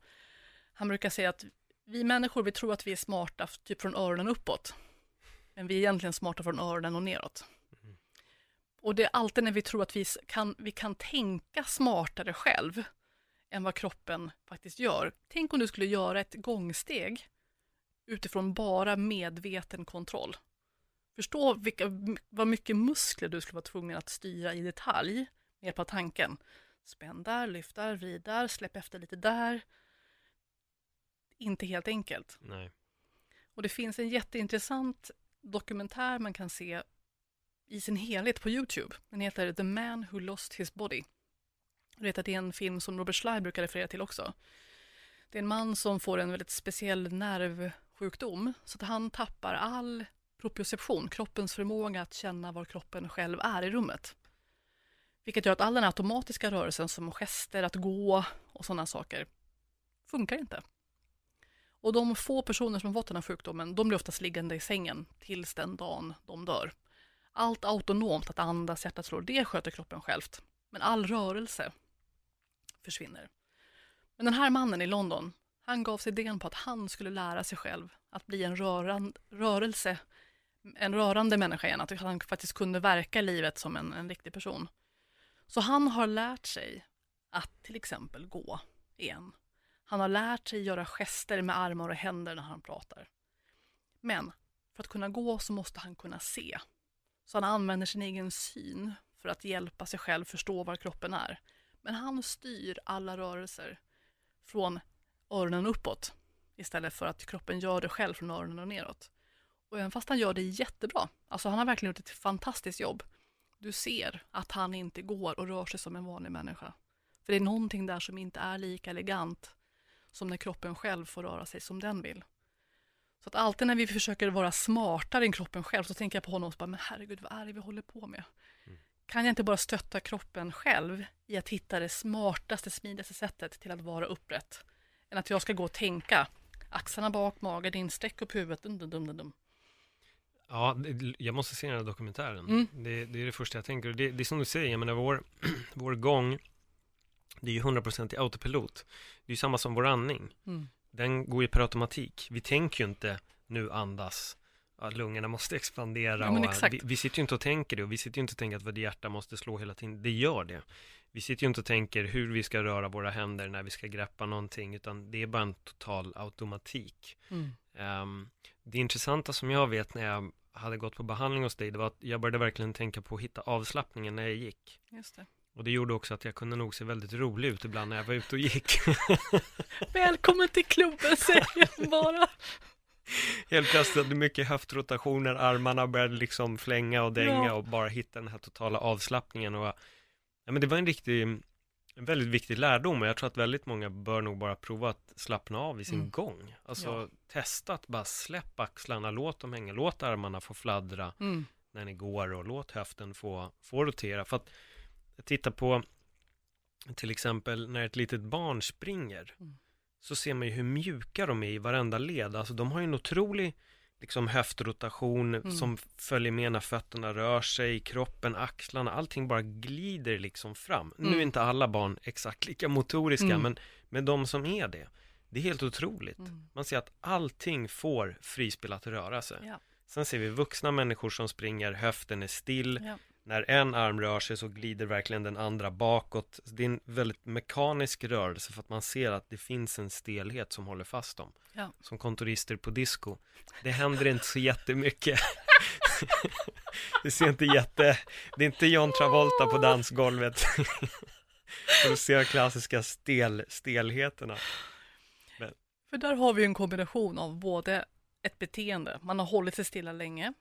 Speaker 2: Han brukar säga att vi människor, vi tror att vi är smarta typ från öronen uppåt. Men vi är egentligen smarta från öronen och neråt. Och det är alltid när vi tror att vi kan, vi kan tänka smartare själv än vad kroppen faktiskt gör. Tänk om du skulle göra ett gångsteg utifrån bara medveten kontroll. Förstå vilka, vad mycket muskler du skulle vara tvungen att styra i detalj med av tanken. Spänn där, lyft där, vrid där, släpp efter lite där. Inte helt enkelt.
Speaker 3: Nej.
Speaker 2: Och det finns en jätteintressant dokumentär man kan se i sin helhet på Youtube. Den heter The Man Who Lost His Body. Jag vet att det är en film som Robert Schley brukar referera till också. Det är en man som får en väldigt speciell sjukdom så att han tappar all proprioception, kroppens förmåga att känna var kroppen själv är i rummet. Vilket gör att all den automatiska rörelsen som gester, att gå och sådana saker funkar inte. Och de få personer som har fått den här sjukdomen, de blir oftast liggande i sängen tills den dagen de dör. Allt autonomt, att andas, hjärtat slår, det sköter kroppen självt. Men all rörelse försvinner. Men den här mannen i London, han gav sig idén på att han skulle lära sig själv att bli en rörand, rörelse, en rörande människa igen, att han faktiskt kunde verka i livet som en, en riktig person. Så han har lärt sig att till exempel gå igen. Han har lärt sig göra gester med armar och händer när han pratar. Men För att kunna gå så måste han kunna se. Så han använder sin egen syn för att hjälpa sig själv förstå var kroppen är. Men han styr alla rörelser från öronen uppåt istället för att kroppen gör det själv från öronen och neråt. Och även fast han gör det jättebra, alltså han har verkligen gjort ett fantastiskt jobb. Du ser att han inte går och rör sig som en vanlig människa. För det är någonting där som inte är lika elegant som när kroppen själv får röra sig som den vill. Så att alltid när vi försöker vara smartare än kroppen själv så tänker jag på honom och så bara, men herregud vad är det vi håller på med? Mm. Kan jag inte bara stötta kroppen själv i att hitta det smartaste, smidigaste sättet till att vara upprätt? Än att jag ska gå och tänka, axlarna bak, magen in, sträck upp huvudet, dum, dum, dum, dum.
Speaker 3: Ja, jag måste se den här dokumentären. Mm. Det, det, är det första jag tänker. Det, det är som du säger, jag menar vår, [clears throat] vår gång, det är ju 100% i autopilot. Det är ju samma som vår andning. Mm. Den går ju per automatik. Vi tänker ju inte nu andas, att lungorna måste expandera. Ja, vi, vi, sitter ju inte och tänker det och vi sitter ju inte och tänker att vårt hjärta måste slå hela tiden. Det gör det. Vi sitter ju inte och tänker hur vi ska röra våra händer när vi ska greppa någonting, utan det är bara en total automatik. Mm. Um, det intressanta som jag vet när jag hade gått på behandling hos dig, det var att jag började verkligen tänka på att hitta avslappningen när jag gick.
Speaker 2: Just det.
Speaker 3: Och det gjorde också att jag kunde nog se väldigt rolig ut ibland när jag var ute och gick. [laughs]
Speaker 2: Välkommen till klubben säger jag bara. [laughs]
Speaker 3: Helt plötsligt hade mycket höftrotationer, armarna började liksom flänga och dänga ja. och bara hitta den här totala avslappningen. Och, ja, men det var en riktig en väldigt viktig lärdom och jag tror att väldigt många bör nog bara prova att slappna av i sin mm. gång. Alltså ja. testa att bara släpp axlarna, låt dem hänga, låt armarna få fladdra mm. när ni går och låt höften få, få rotera. För att titta på till exempel när ett litet barn springer mm. så ser man ju hur mjuka de är i varenda led. Alltså de har ju en otrolig liksom höftrotation mm. som följer med när fötterna rör sig, kroppen, axlarna, allting bara glider liksom fram. Mm. Nu är inte alla barn exakt lika motoriska, mm. men med de som är det, det är helt otroligt. Mm. Man ser att allting får frispel att röra sig. Ja. Sen ser vi vuxna människor som springer, höften är still, ja när en arm rör sig så glider verkligen den andra bakåt. Det är en väldigt mekanisk rörelse för att man ser att det finns en stelhet som håller fast dem. Ja. Som kontorister på disco. Det händer inte så jättemycket. [laughs] det ser inte jätte, det är inte John Travolta på dansgolvet. För att se de klassiska stel, stelheterna.
Speaker 2: Men. För där har vi en kombination av både ett beteende, man har hållit sig stilla länge,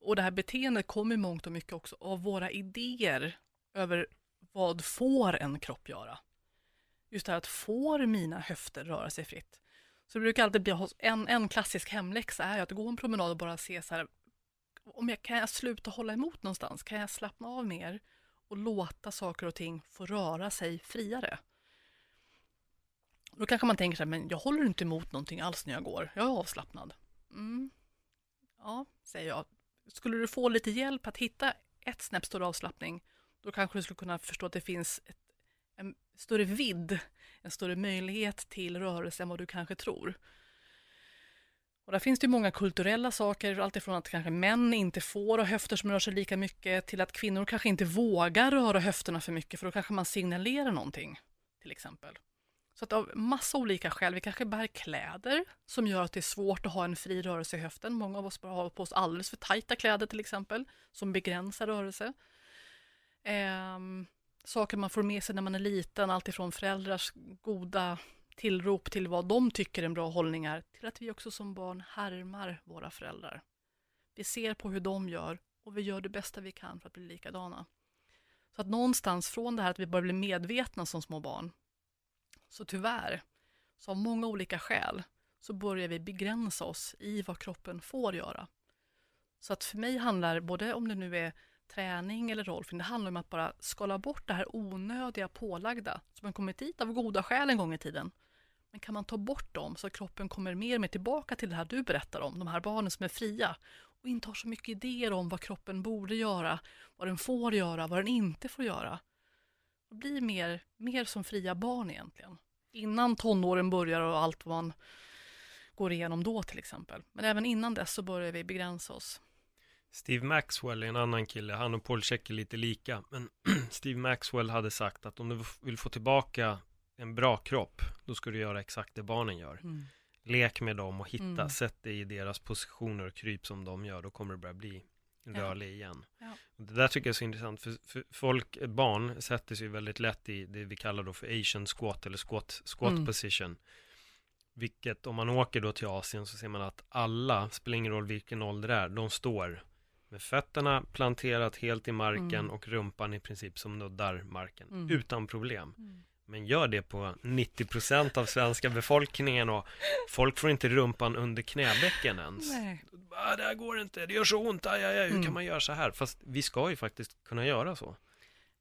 Speaker 2: och det här beteendet kommer i mångt och mycket också av våra idéer över vad får en kropp göra? Just det här att får mina höfter röra sig fritt? Så det brukar alltid bli en, en klassisk hemläxa är att gå en promenad och bara se så här, om jag, kan jag sluta hålla emot någonstans? Kan jag slappna av mer och låta saker och ting få röra sig friare? Då kanske man tänker så här, men jag håller inte emot någonting alls när jag går, jag är avslappnad. Mm. Ja, säger jag, skulle du få lite hjälp att hitta ett snäpp större avslappning, då kanske du skulle kunna förstå att det finns ett, en större vidd, en större möjlighet till rörelse än vad du kanske tror. Och där finns det många kulturella saker, alltifrån att kanske män inte får ha höfter som rör sig lika mycket till att kvinnor kanske inte vågar röra höfterna för mycket för då kanske man signalerar någonting, till exempel. Så att av massa olika skäl, vi kanske bär kläder som gör att det är svårt att ha en fri rörelse i höften. Många av oss bara har på oss alldeles för tajta kläder till exempel, som begränsar rörelse. Eh, saker man får med sig när man är liten, alltifrån föräldrars goda tillrop till vad de tycker är en bra hållning är, till att vi också som barn härmar våra föräldrar. Vi ser på hur de gör och vi gör det bästa vi kan för att bli likadana. Så att någonstans från det här att vi börjar bli medvetna som små barn så tyvärr, så av många olika skäl, så börjar vi begränsa oss i vad kroppen får göra. Så att för mig handlar, både om det nu är träning eller rollfilm, det handlar om att bara skala bort det här onödiga pålagda, som har kommit dit av goda skäl en gång i tiden. Men kan man ta bort dem så att kroppen kommer mer och mer tillbaka till det här du berättar om, de här barnen som är fria och inte har så mycket idéer om vad kroppen borde göra, vad den får göra, vad den inte får göra blir mer, mer som fria barn egentligen. Innan tonåren börjar och allt vad man går igenom då till exempel. Men även innan dess så börjar vi begränsa oss.
Speaker 3: Steve Maxwell är en annan kille, han och Paul Check är lite lika. Men [clears throat] Steve Maxwell hade sagt att om du vill få tillbaka en bra kropp, då ska du göra exakt det barnen gör. Mm. lek med dem och hitta,
Speaker 2: Mm.
Speaker 3: sätt dig i deras positioner och kryp som de gör, då kommer du börja bli rörlig igen.
Speaker 2: Ja.
Speaker 3: Det där tycker jag är så intressant, för, för folk, barn sätter sig väldigt lätt i det vi kallar då för Asian squat eller squat, squat
Speaker 2: Mm.
Speaker 3: position. Vilket om man åker då till Asien så ser man att alla, spelar ingen roll vilken ålder det är, de står med fötterna planterat helt i marken
Speaker 2: Mm.
Speaker 3: och rumpan i princip som nuddar marken
Speaker 2: Mm.
Speaker 3: utan problem.
Speaker 2: Mm.
Speaker 3: Men gör det på 90% av svenska befolkningen och folk får inte rumpan under knäbäcken ens.
Speaker 2: Nej.
Speaker 3: Ah, det här går inte, det gör så ont, aj, aj, aj, hur
Speaker 2: Mm.
Speaker 3: kan man göra så här? Fast vi ska ju faktiskt kunna göra så.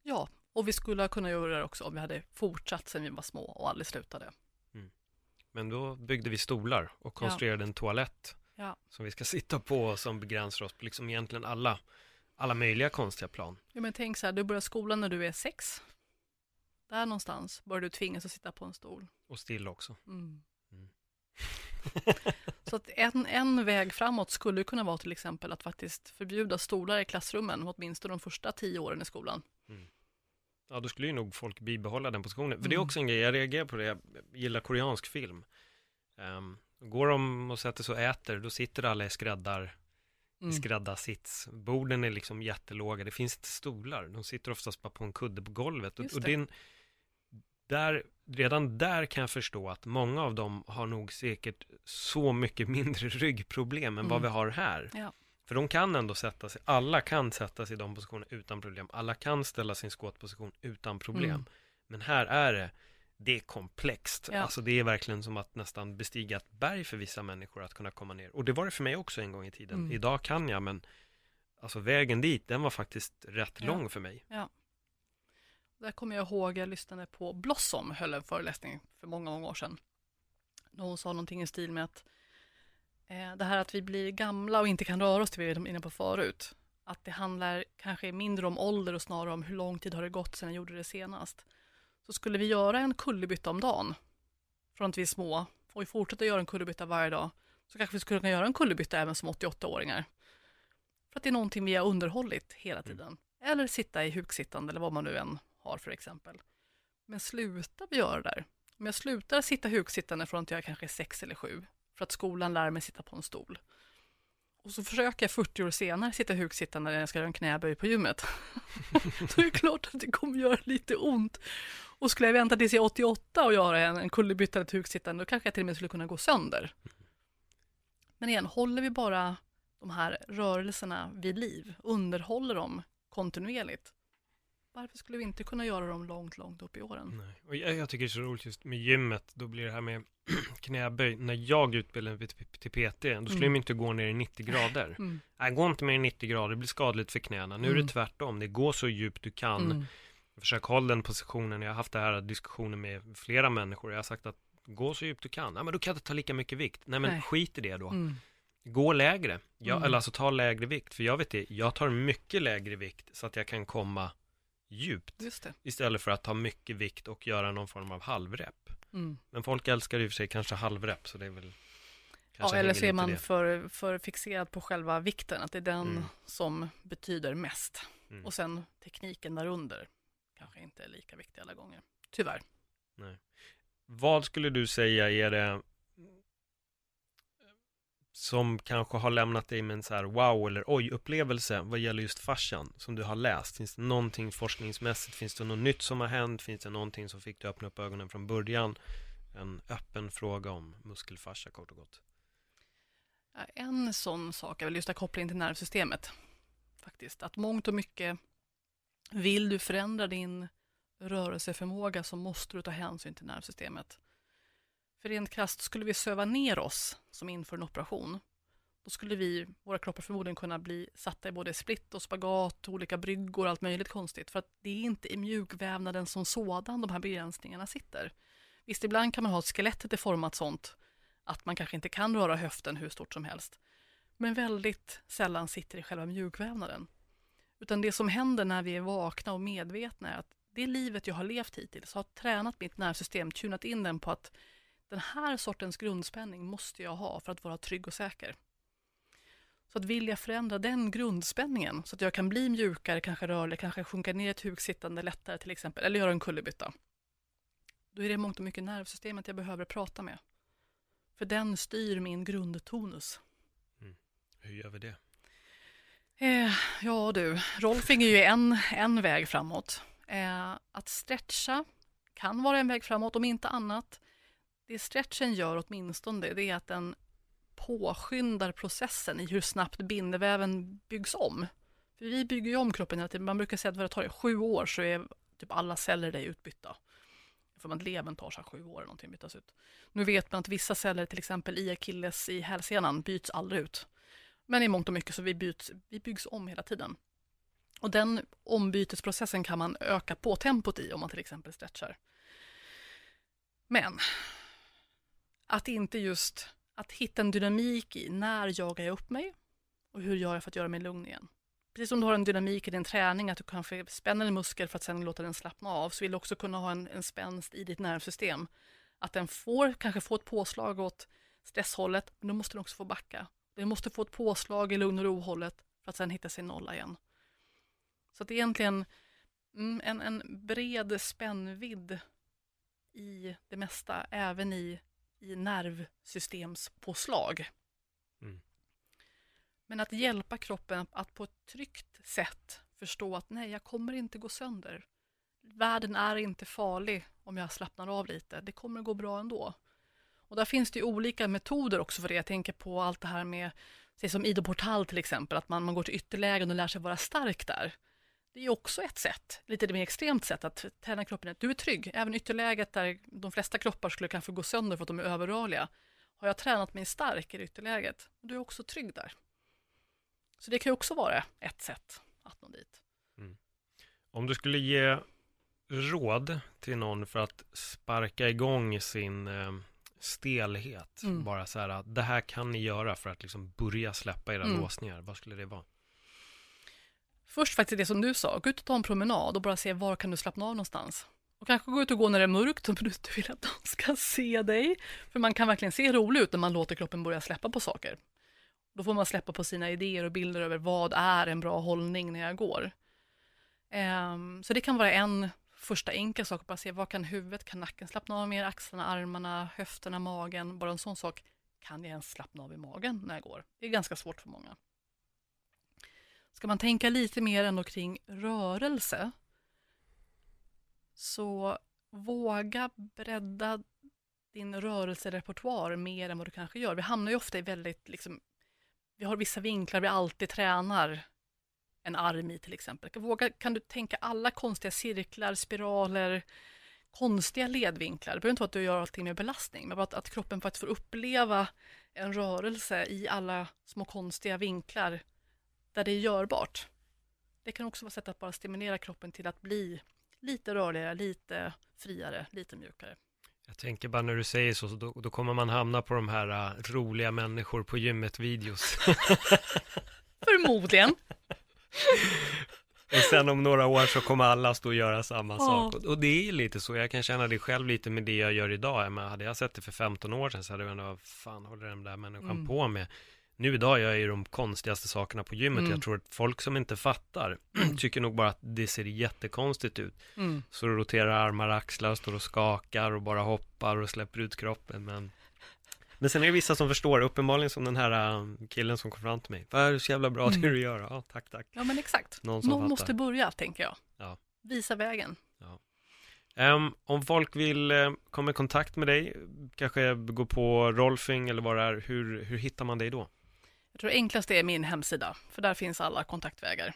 Speaker 2: Ja, och vi skulle ha kunnat göra det också om vi hade fortsatt sen vi var små och aldrig slutade.
Speaker 3: Men då byggde vi stolar och konstruerade en toalett
Speaker 2: Ja.
Speaker 3: som vi ska sitta på och som begränsar oss på liksom egentligen alla, alla möjliga konstiga plan.
Speaker 2: Ja, men tänk så här, du börjar skolan när du är sex. Där någonstans börjar du tvingas att sitta på en stol.
Speaker 3: Och still också.
Speaker 2: Mm.
Speaker 3: Mm. [laughs]
Speaker 2: så att en, en väg framåt skulle kunna vara till exempel att faktiskt förbjuda stolar i klassrummen, åtminstone de första tio åren i skolan.
Speaker 3: Ja, då skulle ju nog folk bibehålla den positionen. För det är
Speaker 2: Mm.
Speaker 3: också en grej, jag reagerar på det, jag gillar koreansk film. Um, går de och sätter sig och äter, då sitter alla i skräddar,
Speaker 2: Mm.
Speaker 3: i skräddarsits. Borden är liksom jättelåga, det finns inte stolar. De sitter oftast bara på en kudde på golvet. Och, och
Speaker 2: det.
Speaker 3: det är en, där, redan där kan jag förstå att många av dem har nog säkert så mycket [laughs] mindre ryggproblem än vad
Speaker 2: Mm.
Speaker 3: vi har här.
Speaker 2: Ja.
Speaker 3: För de kan ändå sätta sig, alla kan sätta sig i de positionerna utan problem. Alla kan ställa sin squatposition utan problem.
Speaker 2: Mm.
Speaker 3: Men här är det, det är komplext.
Speaker 2: Ja.
Speaker 3: Alltså det är verkligen som att nästan bestiga ett berg för vissa människor att kunna komma ner. Och det var det för mig också en gång i tiden.
Speaker 2: Mm.
Speaker 3: Idag kan jag, men alltså vägen dit, den var faktiskt rätt
Speaker 2: Ja.
Speaker 3: lång för mig.
Speaker 2: Där kommer jag ihåg, jag lyssnade på Blossom, höll en föreläsning för många, många år sedan. då hon sa någonting i stil med att eh, det här att vi blir gamla och inte kan röra oss, det vi var inne på förut, att det handlar kanske mindre om ålder och snarare om hur lång tid har det gått sedan jag gjorde det senast. Så skulle vi göra en kullerbytta om dagen, från att vi är små, och vi fortsätter göra en kullerbytta varje dag, så kanske vi skulle kunna göra en kullerbytta även som 88-åringar. För att det är någonting vi har underhållit hela tiden. Eller sitta i huksittande eller vad man nu än har för exempel. Men slutar vi göra det där? Om jag slutar sitta huksittande från att jag kanske är sex eller sju, för att skolan lär mig sitta på en stol. Och så försöker jag 40 år senare sitta huksittande när jag ska göra en knäböj på gymmet. [laughs] Då är det klart att det kommer göra lite ont. Och skulle jag vänta tills jag är 88 och göra en, en kullerbytta eller huksittande, då kanske jag till och med skulle kunna gå sönder. Men igen, håller vi bara de här rörelserna vid liv, underhåller dem kontinuerligt, varför skulle vi inte kunna göra dem långt, långt upp i åren?
Speaker 3: Nej. Och jag, jag tycker det är så roligt just med gymmet, då blir det här med [clears throat] knäböj. När jag utbildade mig till, PT, då skulle
Speaker 2: Mm.
Speaker 3: de inte gå ner i 90 grader.
Speaker 2: Mm.
Speaker 3: Nej, gå inte mer än 90 grader, det blir skadligt för knäna. Nu är
Speaker 2: Mm.
Speaker 3: det tvärtom, det går så djupt du kan.
Speaker 2: Mm.
Speaker 3: Försök hålla den positionen. Jag har haft det här diskussioner med flera människor. Jag har sagt att gå så djupt du kan. Nej, men då kan jag inte ta lika mycket vikt. Nej, men
Speaker 2: Nej.
Speaker 3: skit i det då.
Speaker 2: Mm.
Speaker 3: Gå lägre. Jag,
Speaker 2: Mm.
Speaker 3: Eller alltså ta lägre vikt. För jag vet det, jag tar mycket lägre vikt så att jag kan komma djupt. Istället för att ta mycket vikt och göra någon form av halvrep.
Speaker 2: Mm.
Speaker 3: Men folk älskar i och för sig kanske halvrep, så det är väl...
Speaker 2: Ja, eller så är man för, för fixerad på själva vikten, att det är den
Speaker 3: Mm.
Speaker 2: som betyder mest.
Speaker 3: Mm.
Speaker 2: Och sen tekniken därunder kanske inte är lika viktig alla gånger. Tyvärr.
Speaker 3: Vad skulle du säga är det som kanske har lämnat dig med en så här wow eller oj upplevelse vad gäller just fascian som du har läst? Finns det någonting forskningsmässigt? Finns det något nytt som har hänt? Finns det någonting som fick dig att öppna upp ögonen från början? En öppen fråga om muskelfascia kort och gott.
Speaker 2: En sån sak är väl just att kopplingen till nervsystemet. Faktiskt, att mångt och mycket vill du förändra din rörelseförmåga så måste du ta hänsyn till nervsystemet. För rent krasst, skulle vi söva ner oss som inför en operation, då skulle vi, våra kroppar förmodligen kunna bli satta i både split och spagat, olika bryggor och allt möjligt konstigt. För att det är inte i mjukvävnaden som sådan de här begränsningarna sitter. Visst, ibland kan man ha skelettet är format sånt att man kanske inte kan röra höften hur stort som helst. Men väldigt sällan sitter i själva mjukvävnaden. Utan det som händer när vi är vakna och medvetna är att det livet jag har levt hittills har tränat mitt nervsystem, tunat in den på att den här sortens grundspänning måste jag ha för att vara trygg och säker. Så att vilja förändra den grundspänningen så att jag kan bli mjukare, kanske rörlig, kanske sjunka ner i ett huksittande lättare till exempel, eller göra en kullerbytta. Då är det mångt och mycket nervsystemet jag behöver prata med. För den styr min grundtonus.
Speaker 3: Hur gör vi det?
Speaker 2: Eh, ja du, rolfing är ju en, en väg framåt. Eh, att stretcha kan vara en väg framåt, om inte annat. Det stretchen gör åtminstone, det är att den påskyndar processen i hur snabbt bindeväven byggs om. För vi bygger ju om kroppen hela tiden. Man brukar säga att det tar sju år så är typ alla celler dig utbytta. För att levern tar så sju år eller någonting bytas ut. Nu vet man att vissa celler, till exempel i akilles i hälsenan, byts aldrig ut. Men i mångt och mycket så vi, byts, vi byggs om hela tiden. Och den ombytesprocessen kan man öka på tempot i om man till exempel stretchar. Men att inte just att hitta en dynamik i när jagar jag upp mig och hur gör jag för att göra mig lugn igen. Precis som du har en dynamik i din träning, att du kanske spänner en muskel för att sen låta den slappna av, så vill du också kunna ha en, en spänst i ditt nervsystem. Att den får kanske få ett påslag åt stresshållet, men då måste den också få backa. Den måste få ett påslag i lugn och ro-hållet för att sen hitta sin nolla igen. Så att det är egentligen mm, en, en bred spännvidd i det mesta, även i, i nervsystemspåslag.
Speaker 3: Mm.
Speaker 2: Men att hjälpa kroppen att på ett tryggt sätt förstå att nej, jag kommer inte gå sönder. Världen är inte farlig om jag slappnar av lite. Det kommer gå bra ändå. Och där finns det ju olika metoder också för det. Jag tänker på allt det här med, säg som Ido Portal till exempel, att man, man går till ytterlägen och lär sig vara stark där. Det är också ett sätt, lite mer extremt sätt att träna kroppen. Du är trygg, även ytterläget där de flesta kroppar skulle kanske gå sönder för att de är överrörliga. Har jag tränat mig stark i ytterläget, du är också trygg där. Så det kan ju också vara ett sätt att nå dit.
Speaker 3: Mm. Om du skulle ge råd till någon för att sparka igång sin eh, stelhet, mm. bara så här att det här kan ni göra för att liksom börja släppa era mm. låsningar, vad skulle det vara?
Speaker 2: Först faktiskt det som du sa, gå ut och ta en promenad och bara se var kan du slappna av någonstans. Och kanske gå ut och gå när det är mörkt om du inte vill att de ska se dig. För man kan verkligen se rolig ut när man låter kroppen börja släppa på saker. Då får man släppa på sina idéer och bilder över vad är en bra hållning när jag går. Um, så det kan vara en första enkel sak, bara se vad kan huvudet, kan nacken slappna av mer, axlarna, armarna, höfterna, magen, bara en sån sak. Kan jag ens slappna av i magen när jag går? Det är ganska svårt för många. Ska man tänka lite mer ändå kring rörelse, så våga bredda din rörelserepertoar mer än vad du kanske gör. Vi hamnar ju ofta i väldigt, liksom, vi har vissa vinklar vi alltid tränar en arm i till exempel. Våga, kan du tänka alla konstiga cirklar, spiraler, konstiga ledvinklar. Det behöver inte vara att du gör allting med belastning, men bara att, att kroppen faktiskt får uppleva en rörelse i alla små konstiga vinklar där det är görbart. Det kan också vara sätt att bara stimulera kroppen till att bli lite rörligare, lite friare, lite mjukare.
Speaker 3: Jag tänker bara när du säger så, då, då kommer man hamna på de här uh, roliga människor på gymmet-videos. [laughs]
Speaker 2: Förmodligen.
Speaker 3: Och sen om några år så kommer alla stå och göra samma ja. sak. Och, och, det är lite så, jag kan känna det själv lite med det jag gör idag. Men hade jag sett det för 15 år sedan så hade jag ändå, vad fan håller den där människan mm. på med? Nu idag gör jag ju de konstigaste sakerna på gymmet. Mm. Jag tror att folk som inte fattar mm. [clears throat] tycker nog bara att det ser jättekonstigt ut. Mm. Så roterar armar, axlar, står och skakar och bara hoppar och släpper ut kroppen. Men men sen är det vissa som förstår, uppenbarligen som den här äh, killen som kom fram till mig. Vad är det så jävla bra mm. det du gör? Ja, tack, tack.
Speaker 2: Ja, men exakt. Någon, Någon måste börja, tänker jag.
Speaker 3: Ja.
Speaker 2: Visa vägen.
Speaker 3: Ja. Um, om folk vill uh, komma i kontakt med dig, kanske gå på Rolfing eller vad det är, hur, hur hittar man dig då?
Speaker 2: Jag tror enklast är min hemsida, för där finns alla kontaktvägar.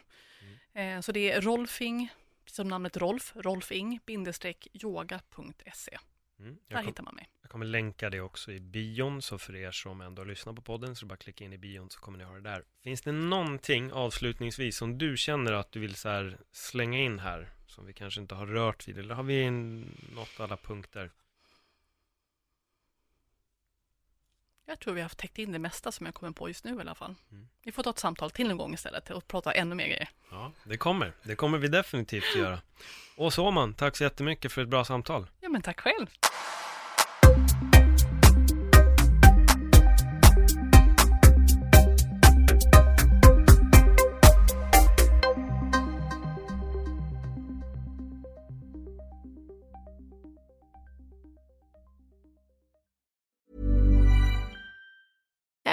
Speaker 2: Mm. Uh, så det är Rolfing, som namnet Rolf, rolfing-yoga.se. Mm. Där kom, hittar man mig.
Speaker 3: Jag kommer länka det också i bion, så för er som ändå lyssnar på podden så bara klicka in i bion så kommer ni ha det där. Finns det någonting avslutningsvis som du känner att du vill så slänga in här som vi kanske inte har rört vid eller har vi nått alla punkter?
Speaker 2: Jag tror vi har täckt in det mesta som jag kommer på just nu i alla fall. Mm. Vi får ta ett samtal till en gång istället och prata ännu mer grejer.
Speaker 3: Ja, det kommer. Det kommer vi definitivt göra. Och så man, tack så jättemycket för ett bra samtal.
Speaker 2: Ja, men tack själv.